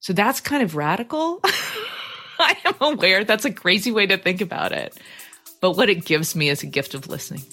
So that's kind of radical. I am aware that's a crazy way to think about it. But what it gives me is a gift of listening.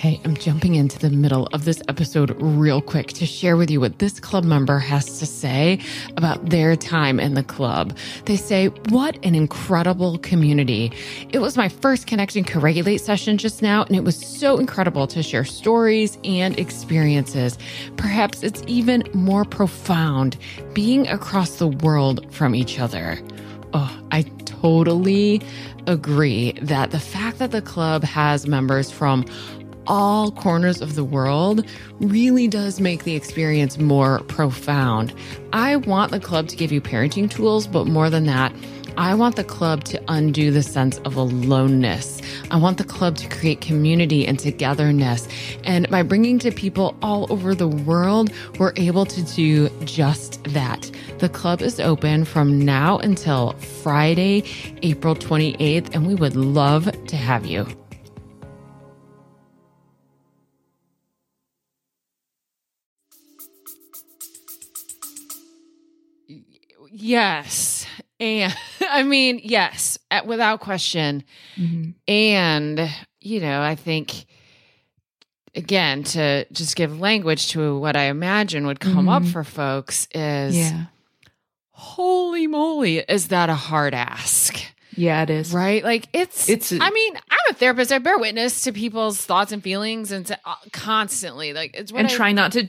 Hey, I'm jumping into the middle of this episode real quick to share with you what this club member has to say about their time in the club. They say, What an incredible community. It was my first Connect and Co Regulate session just now, and it was so incredible to share stories and experiences. Perhaps it's even more profound being across the world from each other. Oh, I totally agree that the fact that the club has members from all corners of the world really does make the experience more profound. I want the club to give you parenting tools, but more than that, I want the club to undo the sense of aloneness. I want the club to create community and togetherness. And by bringing to people all over the world, we're able to do just that. The club is open from now until Friday, April 28th, and we would love to have you. Yes. And I mean, yes, uh, without question. And, you know, I think, again, to just give language to what I imagine would come up Mhm. for folks is Yeah. holy moly, is that a hard ask? Yeah, it is. Right? Like it's, It's I mean, I'm a therapist. I bear witness to people's thoughts and feelings and to, uh, constantly. Like it's what And I, try not to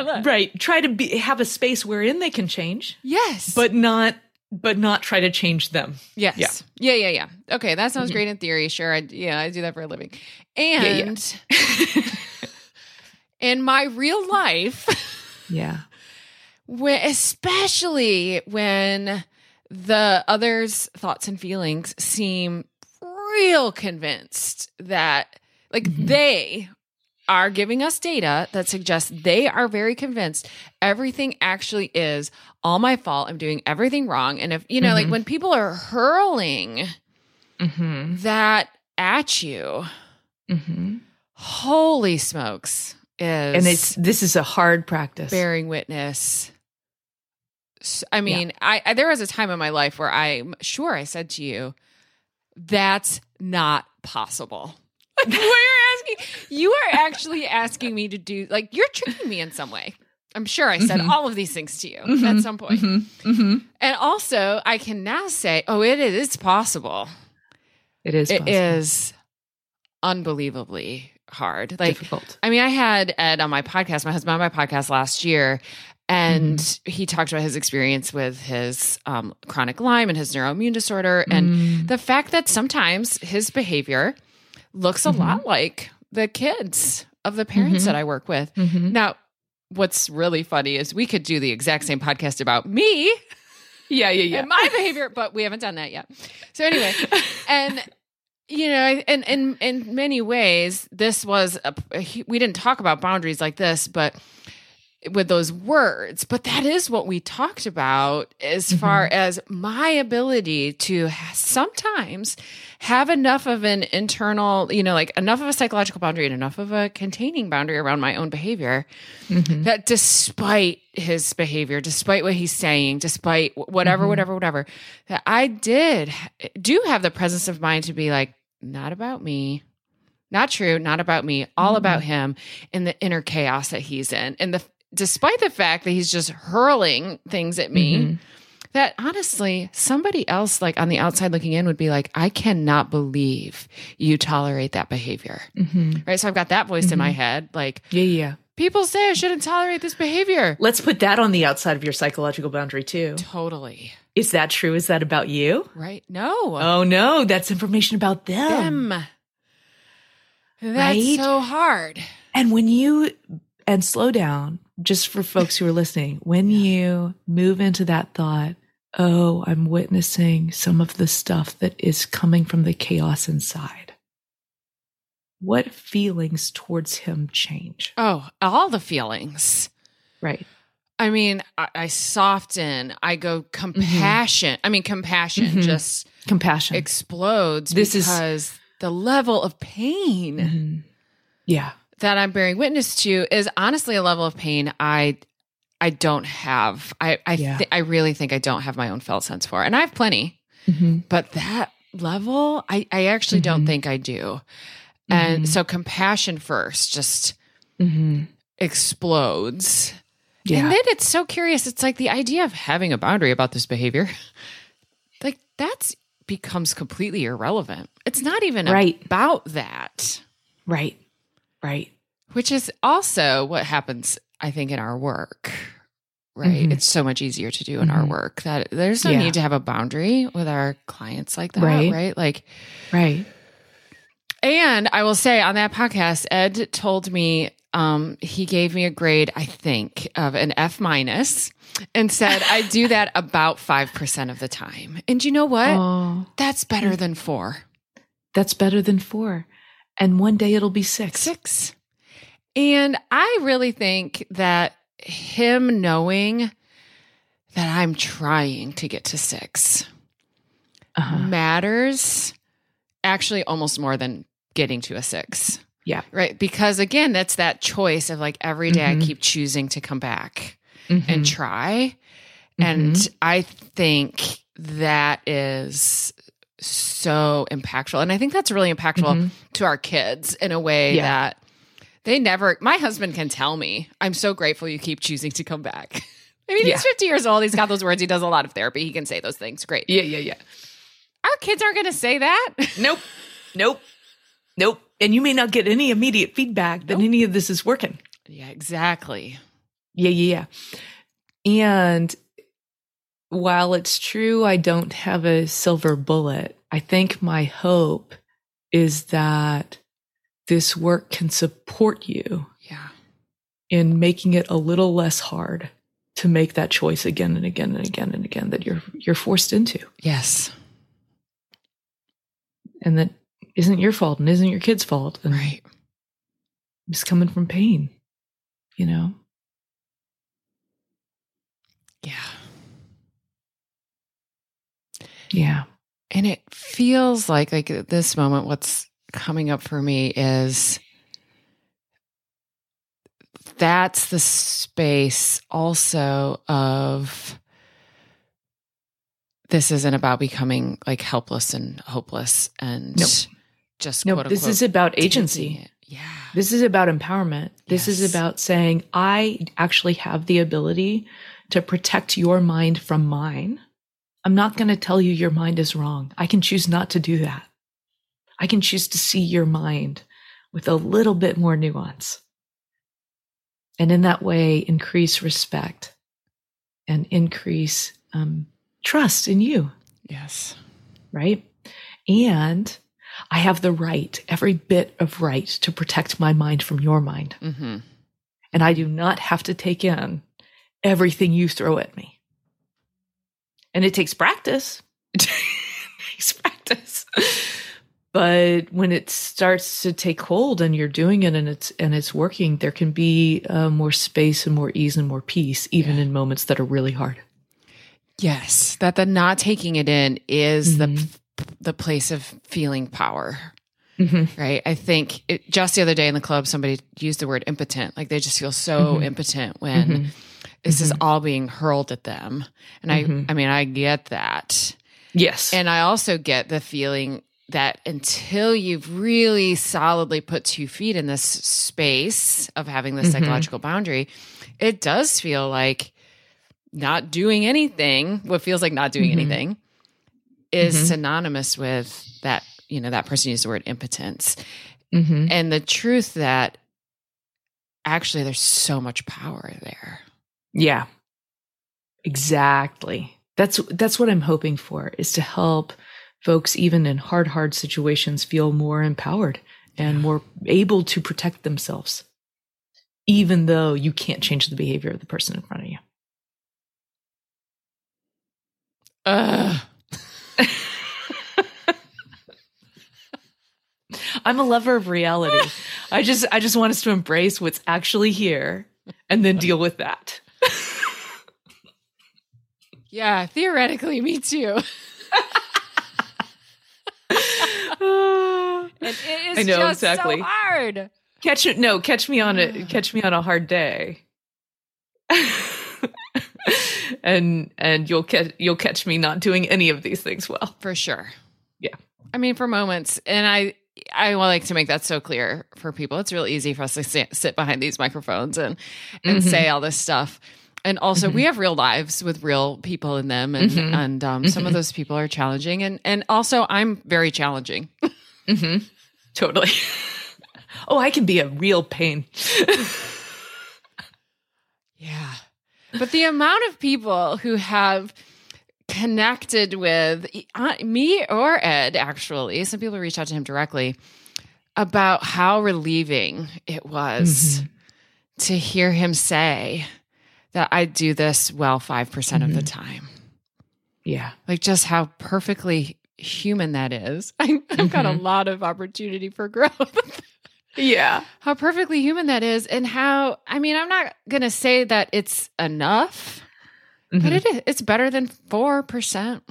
right. right, try to be, have a space wherein they can change, Yes. but not but not try to change them. Yes. Yeah. Yeah. Yeah. Yeah. Okay. That sounds Mhm. great in theory. Sure. I, yeah. I do that for a living. yeah. And in my real life, yeah. when, especially when the others' thoughts and feelings seem real convinced that, like, Mhm. they are giving us data that suggests they are very convinced everything actually is all my fault. I'm doing everything wrong. And if, you know, like Mhm. when people are hurling Mm-hmm. that at you, Mm-hmm. holy smokes, is And it's this is a hard practice. bearing witness. I mean, I, I there was a time in my life where I'm sure I said to you, "That's not possible." Like, asking, you are actually asking me to do like you're tricking me in some way. I'm sure I said Mhm. all of these things to you Mhm. at some point. Mm-hmm. Mm-hmm. And also, I can now say, "Oh, it is it's possible." It is It possible. is unbelievably hard. Like difficult. I mean, I had Ed on my podcast, my husband on my podcast last year, And he talked about his experience with his um, chronic Lyme and his neuroimmune disorder, and Mm. the fact that sometimes his behavior looks a Mhm. lot like the kids of the parents Mhm. that I work with. Mhm. Now, what's really funny is we could do the exact same podcast about me Yeah, yeah, yeah. and my behavior, but we haven't done that yet. So anyway, and you know, and in in many ways, this was a, we didn't talk about boundaries like this, but with those words, but that is what we talked about as Mhm. far as my ability to sometimes have enough of an internal, you know, like enough of a psychological boundary and enough of a containing boundary around my own behavior Mhm. that despite his behavior, despite what he's saying, despite wh- whatever, Mhm. whatever, whatever, that I did do have the presence of mind to be like, not about me, not true, not about me, all about him and the inner chaos that he's in. And the despite the fact that he's just hurling things at me, Mhm. that honestly, somebody else like on the outside looking in would be like, I cannot believe you tolerate that behavior. Mhm. Right. So I've got that voice in my Mhm. head, like, Yeah, yeah. people say I shouldn't tolerate this behavior. Let's put that on the outside of your psychological boundary too. Totally. Is that true? Is that about you? Right? No. Oh no, that's information about them. them. That's Right? so hard. And when you and slow down, just for folks who are listening, when you move into that thought, oh, I'm witnessing some of the stuff that is coming from the chaos inside. What feelings towards him change? Oh, all the feelings. Right. I mean, I, I soften. I go compassion. I mean, compassion Mhm. just Compassion. explodes This is- because the level of pain Mhm. Yeah. That I'm bearing witness to is honestly a level of pain I I don't have. I I Yeah. thi- I really think I don't have my own felt sense for, and I have plenty. Mhm. but that level i i actually don't Mhm. think i do and Mhm. so compassion first just Mhm. explodes Yeah. and then it's so curious it's like the idea of having a boundary about this behavior like that's becomes completely irrelevant it's not even Right. about that right. Right. which is also what happens i think in our work right Mhm. it's so much easier to do in our Mhm. work that there's no Yeah. need to have a boundary with our clients like that Right. right like Right. And I will say on that podcast, Ed told me um, he gave me a grade, I think, of an F minus and said I do that about 5% of the time. And you know what? Oh, That's better than four. that's better than four. And one day it'll be six. Six. And I really think that him knowing that I'm trying to get to six Uh-huh. matters actually almost more than getting to a six. Yeah. Right. Because again, that's that choice of like every day Mhm. I keep choosing to come back Mhm. and try. And I think that is so impactful. And I think that's really impactful Mhm. to our kids in a way Yeah. that they never, my husband can tell me, I'm so grateful you keep choosing to come back. I mean, Yeah. he's 50 years old. He's got those words. He does a lot of therapy. He can say those things. Great. Yeah, yeah, yeah. Our kids aren't going to say that. Nope. Nope. Nope. And you may not get any immediate feedback that any of this is working. yeah, exactly. Yeah, yeah, yeah. And while it's true I don't have a silver bullet, I think my hope is that this work can support you Yeah. in making it a little less hard to make that choice again and again and again and again that you're you're forced into. Yes. And that isn't your fault and isn't your kid's fault. And Right. it's coming from pain, you know? Yeah. Yeah. And it feels like like at this moment what's coming up for me is that's the space also of this isn't about becoming like helpless and hopeless and Nope. just No, quote, this is about agency. Yeah. This is about empowerment. This is about saying, I actually have the ability to protect your mind from mine. I'm not going to tell you your mind is wrong. I can choose not to do that. I can choose to see your mind with a little bit more nuance. And in that way, increase respect and increase um, trust in you. Yes. Right. And I have the right, every bit of right to protect my mind from your mind. Mm-hmm. And I do not have to take in everything you throw at me. And it takes practice. it takes practice. But when it starts to take hold and you're doing it and it's and it's working, there can be uh, more space and more ease and more peace, even Yeah. in moments that are really hard. Yes, that the not taking it in is Mhm. the the place of feeling power, Mm-hmm. right? I think it, just the other day in the club, somebody used the word impotent. Like they just feel so Mhm. impotent when This is Mhm. all being hurled at them. And Mhm. I, I mean, I get that, Yes. and I also get the feeling that until you've really solidly put two feet in this space of having this Mhm. psychological boundary, it does feel like not doing anything, what feels like not doing Mhm. anything, is Mhm. synonymous with that, you know, that person used the word impotence. mm-hmm. And the truth that actually there's so much power there. Yeah. Exactly. That's that's what I'm hoping for is to help folks even in hard hard situations feel more empowered and more able to protect themselves even though you can't change the behavior of the person in front of you. Ugh. I'm a lover of reality. I just I just want us to embrace what's actually here and then deal with that. Yeah, theoretically, me too. And it is I know, just exactly. so hard. Catch it. No, catch me on a catch me on a hard day, and and you'll catch you'll catch me not doing any of these things well. For sure. Yeah. I mean, for moments, and I, I would like to make that so clear for people. It's real easy for us to sit, behind these microphones and and Mhm. say all this stuff. And also, Mhm. we have real lives with real people in them, and Mhm. and um, some of Mhm. those people are challenging, and and also I'm very challenging. Mm-hmm. Totally. oh, I can be a real pain. Yeah. But the amount of people who have connected with uh, me or Ed, actually, some people reached out to him directly about how relieving it was Mhm. to hear him say that I do this well 5% of the time. yeah. Like just how perfectly human that is. I, I've got a Mhm. lot of opportunity for growth. Yeah. how perfectly human that is and how i mean i'm not gonna say that it's enough but Mhm. it is it's better than 4%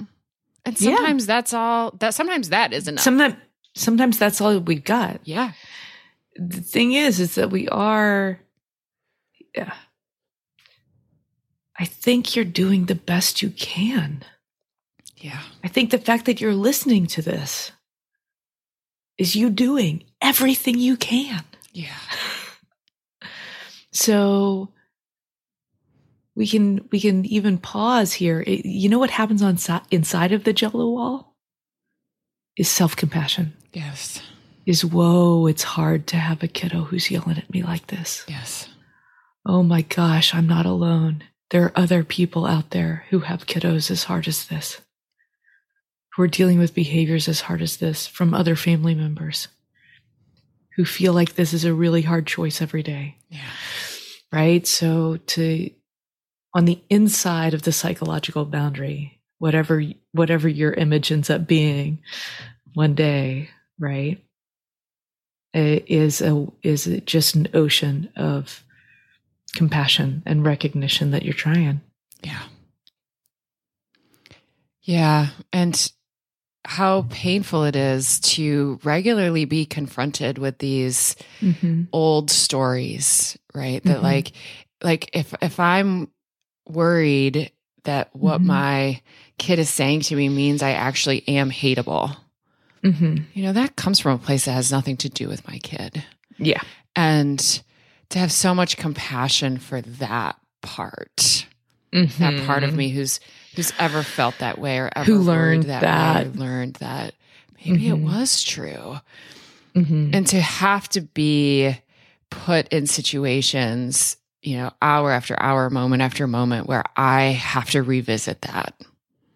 and Yeah. sometimes that's all that sometimes that is enough Sometimes sometimes that's all we got. yeah the thing is is that we are yeah i think you're doing the best you can. Yeah. I think the fact that you're listening to this is you doing everything you can. Yeah. So we can we can even pause here. It- you know what happens on si- inside of the jello wall? Is self-compassion. Yes. Is whoa it's hard to have a kiddo who's yelling at me like this. Yes. Oh my gosh, I'm not alone. There are other people out there who have kiddos as hard as this, who are dealing with behaviors as hard as this from other family members who feel like this is a really hard choice every day, yeah right? So, to on the inside of the psychological boundary, whatever whatever your image ends up being one day, right? Is a is just an ocean of compassion and recognition that you're trying. yeah yeah and how painful it is to regularly be confronted with these Mm-hmm. old stories, right? That Mhm. like like if if I'm worried that what Mhm. my kid is saying to me means I actually am hateable. Mm-hmm. You know, that comes from a place that has nothing to do with my kid. Yeah. And to have so much compassion for that part, Mm-hmm. that part of me who's who's ever felt that way or ever Who learned that, that. way, learned that maybe it Mhm. was true. Mm-hmm. and to have to be put in situations you know, hour after hour, moment after moment where I have to revisit that.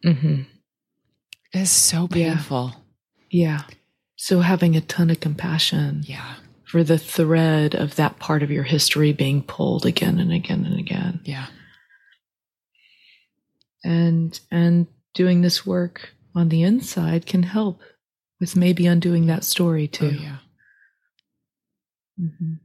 Mm-hmm. It's so Yeah. painful. Yeah. So having a ton of compassion Yeah. For the thread of that part of your history being pulled again and again and again. Yeah. And and doing this work on the inside can help with maybe undoing that story Oh, too. yeah. Mhm.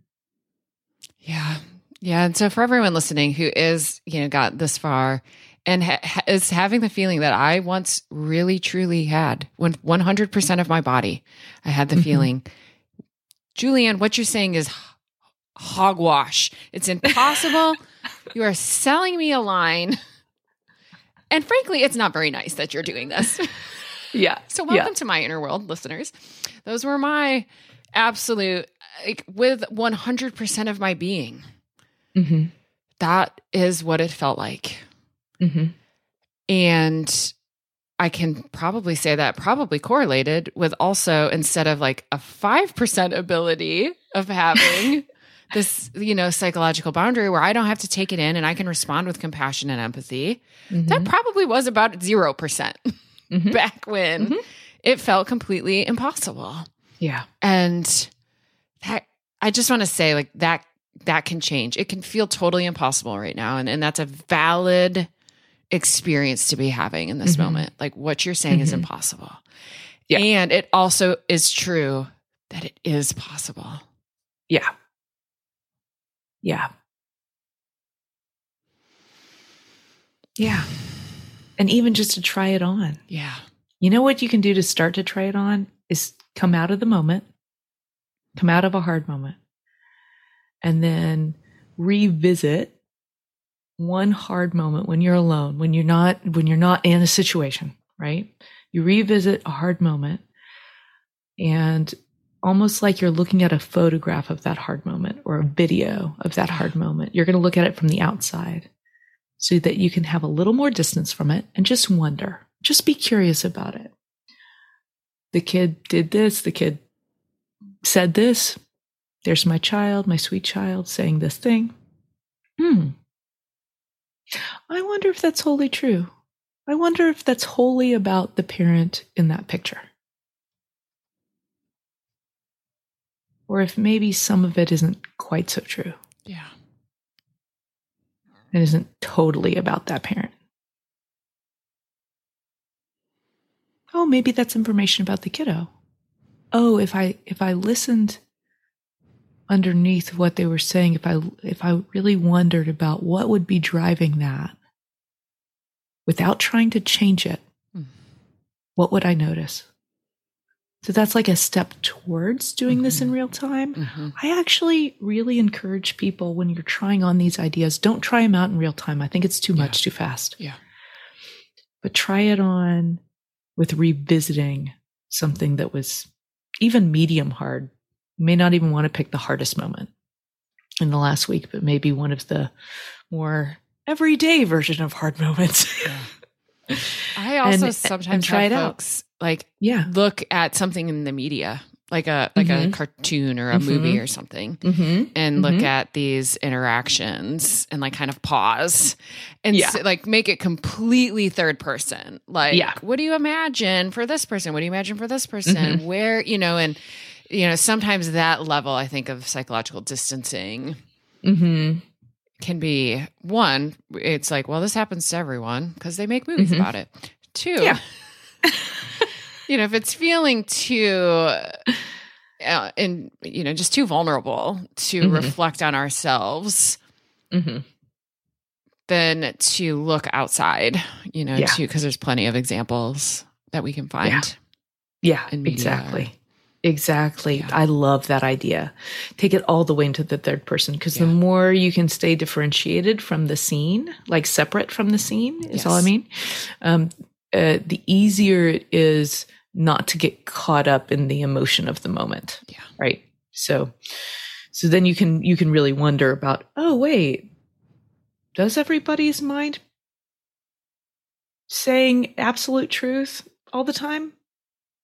Yeah. Yeah. And so for everyone listening who is, you know, got this far and ha- is having the feeling that I once really truly had when 100% of my body, I had the Mhm. feeling, Julianne, what you're saying is hogwash. It's impossible. you are selling me a line. And frankly, it's not very nice that you're doing this. Yeah. So Yeah. welcome to my inner world, listeners. Those were my absolute like with 100% of my being. hmm That is what it felt like. hmm And I can probably say that probably correlated with also instead of like a 5% ability of having this, you know, psychological boundary where I don't have to take it in and I can respond with compassion and empathy. That probably was about 0% Mhm. back when Mhm. it felt completely impossible. Yeah. And that I just want to say like that that can change. It can feel totally impossible right now and and that's a valid experience to be having in this Mhm. moment. Like what you're saying is Mhm. impossible. Yeah. And it also is true that it is possible. Yeah. Yeah. Yeah. And even just to try it on. Yeah. You know what you can do to start to try it on is come out of the moment, come out of a hard moment, and then revisit one hard moment when you're alone, when you're not when you're not in a situation, right? You revisit a hard moment and almost like you're looking at a photograph of that hard moment or a video of that hard moment. You're going to look at it from the outside so that you can have a little more distance from it and just wonder. Just be curious about it. The kid did this, the kid said this. There's my child, my sweet child saying this thing. Hmm. I wonder if that's wholly true. I wonder if that's wholly about the parent in that picture. Or if maybe some of it isn't quite so true. Yeah. It isn't totally about that parent. Oh, maybe that's information about the kiddo. Oh, if I if I listened underneath what they were saying, if I if I really wondered about what would be driving that without trying to change it, Hmm. what would I notice? So that's like a step towards doing this in real time. Mhm. I actually really encourage people when you're trying on these ideas, don't try them out in real time. I think it's too much too fast. Yeah. But try it on with revisiting something that was even medium hard. You may not even want to pick the hardest moment in the last week, but maybe one of the more everyday version of hard moments. I also And- sometimes and try have it out. folks like yeah. look at something in the media, like a like a Mhm. cartoon or a Mhm. movie or something, Mm-hmm. and look Mhm. at these interactions and like kind of pause and Yeah. like make it completely third person. Like, Yeah. what do you imagine for this person? What do you imagine for this person? Mhm. Where you know, and you know, sometimes that level I think of psychological distancing Mm-hmm. Can be one. It's like, well, this happens to everyone because they make movies Mhm. about it. Two, Yeah. you know, if it's feeling too, uh, and you know, just too vulnerable to Mhm. reflect on ourselves, Mm-hmm. then to look outside, you know, Yeah. too, because there's plenty of examples that we can find. Yeah, media. exactly. Exactly. Yeah. I love that idea. Take it all the way into the third person because the more you can stay differentiated from the scene, like separate from the scene, is all I mean. Um, uh, the easier it is not to get caught up in the emotion of the moment. Yeah. Right. So, so then you can you can really wonder about. Oh wait, does everybody's mind saying absolute truth all the time?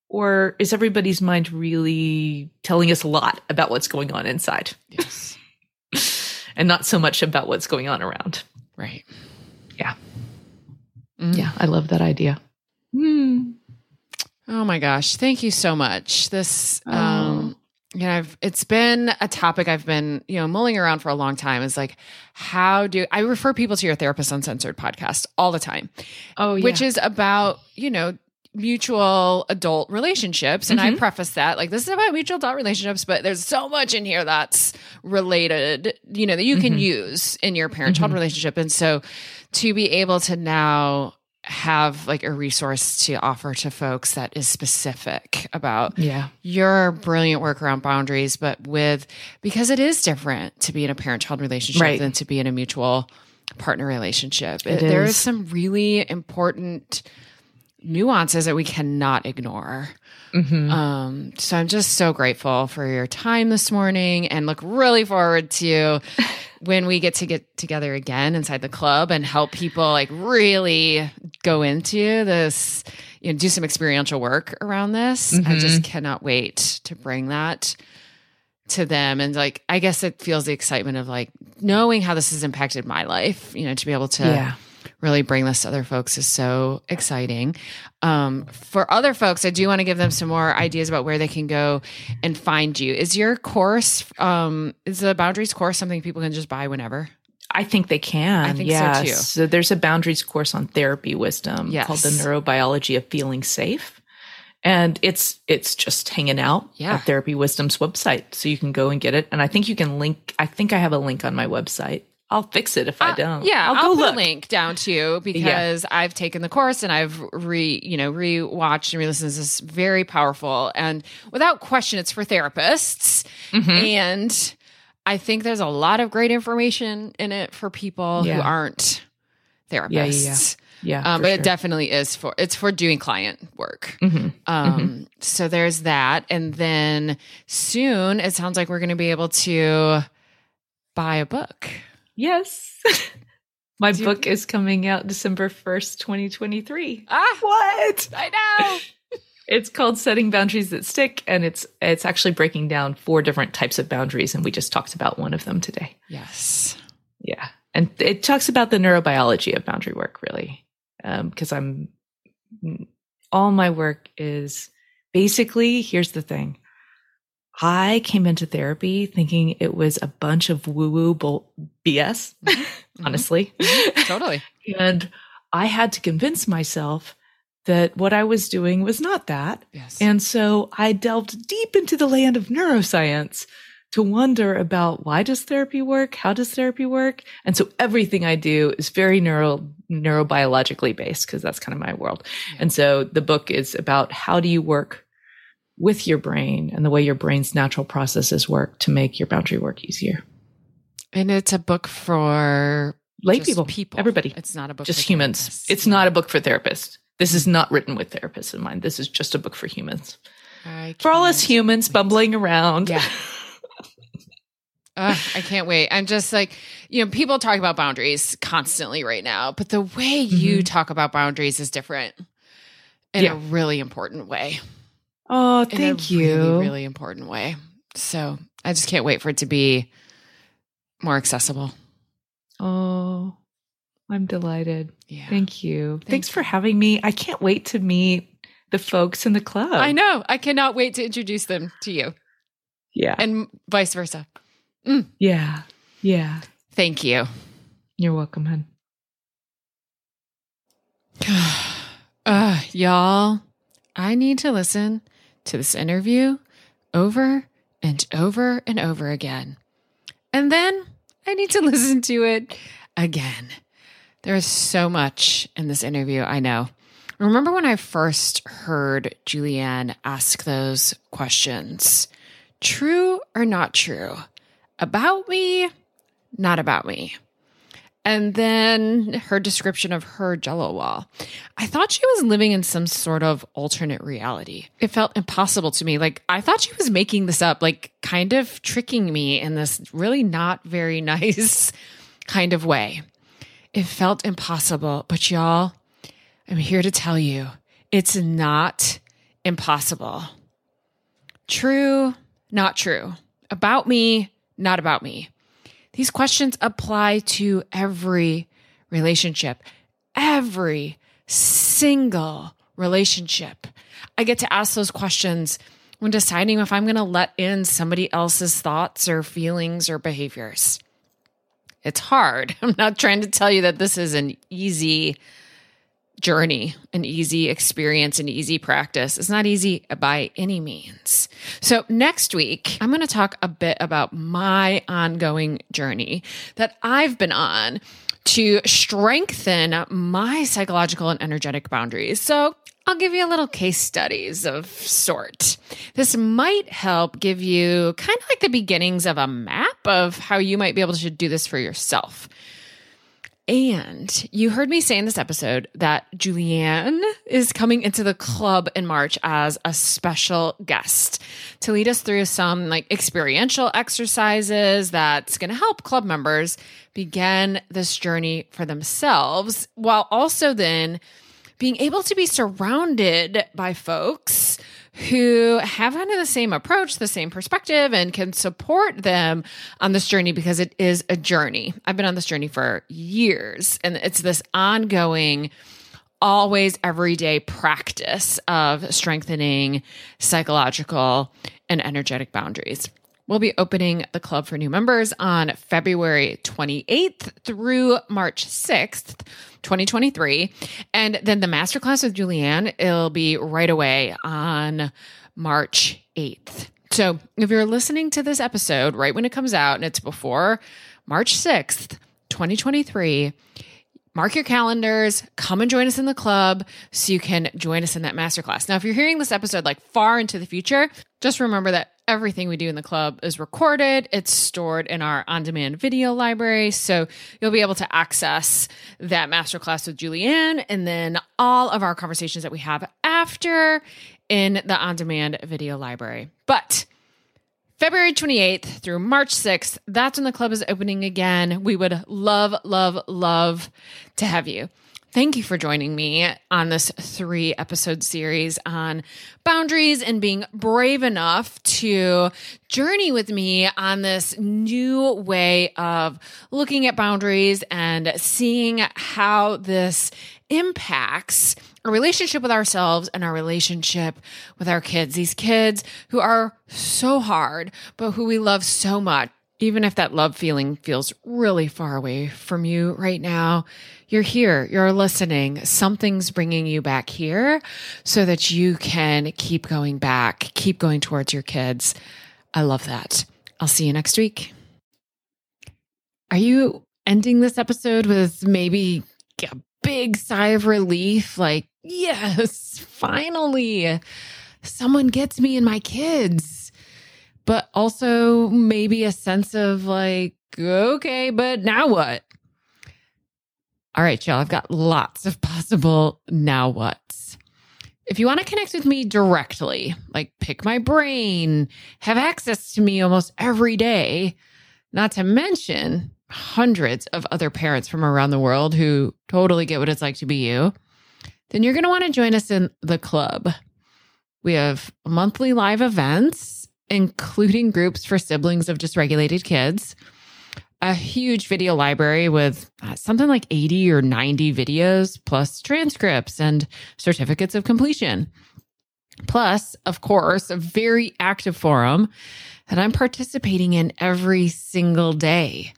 Or is everybody's mind really telling us a lot about what's going on inside? Yes. and not so much about what's going on around. Right. Yeah. Mm. Yeah. I love that idea. Mm. Oh my gosh. Thank you so much. This, Oh. um, you know, I've, it's been a topic I've been, you know, mulling around for a long time. Is like, how do I refer people to your Therapist Uncensored podcast all the time, Oh, yeah. which is about, you know, mutual adult relationships. And I Mhm. preface that like, this is about mutual adult relationships, but there's so much in here that's related, you know, that you can Mhm. use in your parent child Mhm. relationship. And so to be able to now have like a resource to offer to folks that is specific about yeah. your brilliant work around boundaries, but with because it is different to be in a parent child relationship Right. than to be in a mutual partner relationship. It There is. is some really important nuances that we cannot ignore. Mhm. Um, so I'm just so grateful for your time this morning and look really forward to when we get to get together again inside the club and help people like really go into this, you know, do some experiential work around this. I Mhm. just cannot wait to bring that to them. And like, I guess it feels the excitement of like knowing how this has impacted my life, you know, to be able to yeah. Really bring this to other folks is so exciting. Um, for other folks, I do want to give them some more ideas about where they can go and find you. Is your course, um, is the boundaries course something people can just buy whenever? I think they can. I think so, too. So there's a boundaries course on therapy wisdom Yes. called the neurobiology of feeling safe. And it's it's just hanging out Yeah. at Therapy Wisdom's website. So you can go and get it. And I think you can link I think I have a link on my website. I'll fix it if I Uh, don't. yeah, I'll, I'll, go put look. a link down to you because I've taken the course and I've re, you know, re-watched and re-listened. This is very powerful and without question, it's for therapists. Mhm. And I think there's a lot of great information in it for people who aren't therapists. Yeah, yeah, yeah. Yeah. Um, but sure. it definitely is for it's for doing client work. Mhm. Um, so there's that, and then soon it sounds like we're going to be able to buy a book. Yes. my Do you- book is coming out December 1st, 2023. Ah, What? I know. It's called Setting Boundaries That Stick, and it's it's actually breaking down four different types of boundaries, and we just talked about one of them today. yes. Yeah, and it talks about the neurobiology of boundary work, really, because I'm all my work is basically here's the thing. I came into therapy thinking it was a bunch of woo woo bull BS, mm-hmm. honestly. Mm-hmm. Mm-hmm. Totally. And I had to convince myself that what I was doing was not that. Yes. And so I delved deep into the land of neuroscience to wonder about why does therapy work? How does therapy work? And so everything I do is very neuro neurobiologically based because that's kind of my world. Yeah. And so the book is about how do you work with your brain and the way your brain's natural processes work to make your boundary work easier. and it's a book for Lay people, people, everybody. It's not a book just for humans. therapists. It's not a book for therapists. This is not written with therapists in mind. This is just a book for humans. For all us humans bumbling around. Yeah. Ugh, I can't wait. I'm just like, you know, people talk about boundaries constantly right now, but the way you Mhm. talk about boundaries is different in Yeah. a really important way. Oh, In thank a you. Really, really important way. So I just can't wait for it to be more accessible. Oh, I'm delighted. Yeah. Thank you. Thanks you. for having me. I can't wait to meet the folks in the club. I know. I cannot wait to introduce them to you Yeah. and vice versa. yeah. Yeah. Thank you. You're welcome, hun. uh, y'all, I need to listen to this interview over and over and over again. And then I need to listen to it again. There is so much in this interview, I know. Remember when I first heard Julianne ask those questions? True or not true? About me, not about me. And then her description of her jello wall. I thought she was living in some sort of alternate reality. It felt impossible to me. Like, I thought she was making this up, like, kind of tricking me in this really not very nice kind of way. It felt impossible. But, y'all, I'm here to tell you it's not impossible. True, not true. About me, not about me. These questions apply to every relationship, every single relationship. I get to ask those questions when deciding if I'm going to let in somebody else's thoughts or feelings or behaviors. It's hard. I'm not trying to tell you that this is an easy journey, an easy experience, an easy practice. It's not easy by any means. So, next week, I'm going to talk a bit about my ongoing journey that I've been on to strengthen my psychological and energetic boundaries. So, I'll give you a little case studies of sort. This might help give you kind of like the beginnings of a map of how you might be able to do this for yourself. And you heard me say in this episode that Julianne is coming into the club in March as a special guest to lead us through some like experiential exercises that's going to help club members begin this journey for themselves while also then being able to be surrounded by folks who have kind of the same approach, the same perspective, and can support them on this journey because it is a journey. I've been on this journey for years, and it's this ongoing, always everyday practice of strengthening psychological and energetic boundaries. We'll be opening the club for new members on February 28th through March 6th, 2023. And then the masterclass with Julianne, it'll be right away on March 8th. So if you're listening to this episode right when it comes out and it's before March 6th, 2023, mark your calendars, come and join us in the club so you can join us in that masterclass. Now, if you're hearing this episode like far into the future, just remember that everything we do in the club is recorded. It's stored in our on demand video library. So you'll be able to access that masterclass with Julianne and then all of our conversations that we have after in the on demand video library. But February 28th through March 6th, that's when the club is opening again. We would love, love, love to have you. Thank you for joining me on this three episode series on boundaries and being brave enough to journey with me on this new way of looking at boundaries and seeing how this impacts our relationship with ourselves and our relationship with our kids. These kids who are so hard, but who we love so much. Even if that love feeling feels really far away from you right now, you're here, you're listening. Something's bringing you back here so that you can keep going back, keep going towards your kids. I love that. I'll see you next week. Are you ending this episode with maybe a big sigh of relief? Like, yes, finally, someone gets me and my kids but also maybe a sense of like, okay, but now what? All right, y'all, I've got lots of possible now what's. If you want to connect with me directly, like pick my brain, have access to me almost every day, not to mention hundreds of other parents from around the world who totally get what it's like to be you, then you're going to want to join us in the club. We have monthly live events including groups for siblings of dysregulated kids, a huge video library with uh, something like 80 or 90 videos, plus transcripts and certificates of completion. Plus, of course, a very active forum that I'm participating in every single day.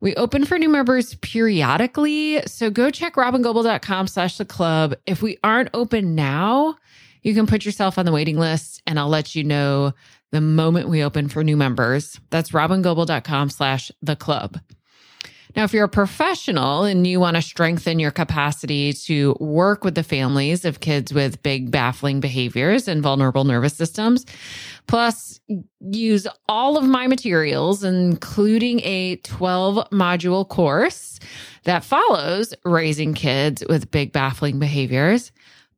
We open for new members periodically, so go check robyngobbel.com slash the club. If we aren't open now, you can put yourself on the waiting list and I'll let you know the moment we open for new members. That's robyngobbel.com slash the club. Now, if you're a professional and you want to strengthen your capacity to work with the families of kids with big, baffling behaviors and vulnerable nervous systems, plus use all of my materials, including a 12 module course that follows raising kids with big, baffling behaviors,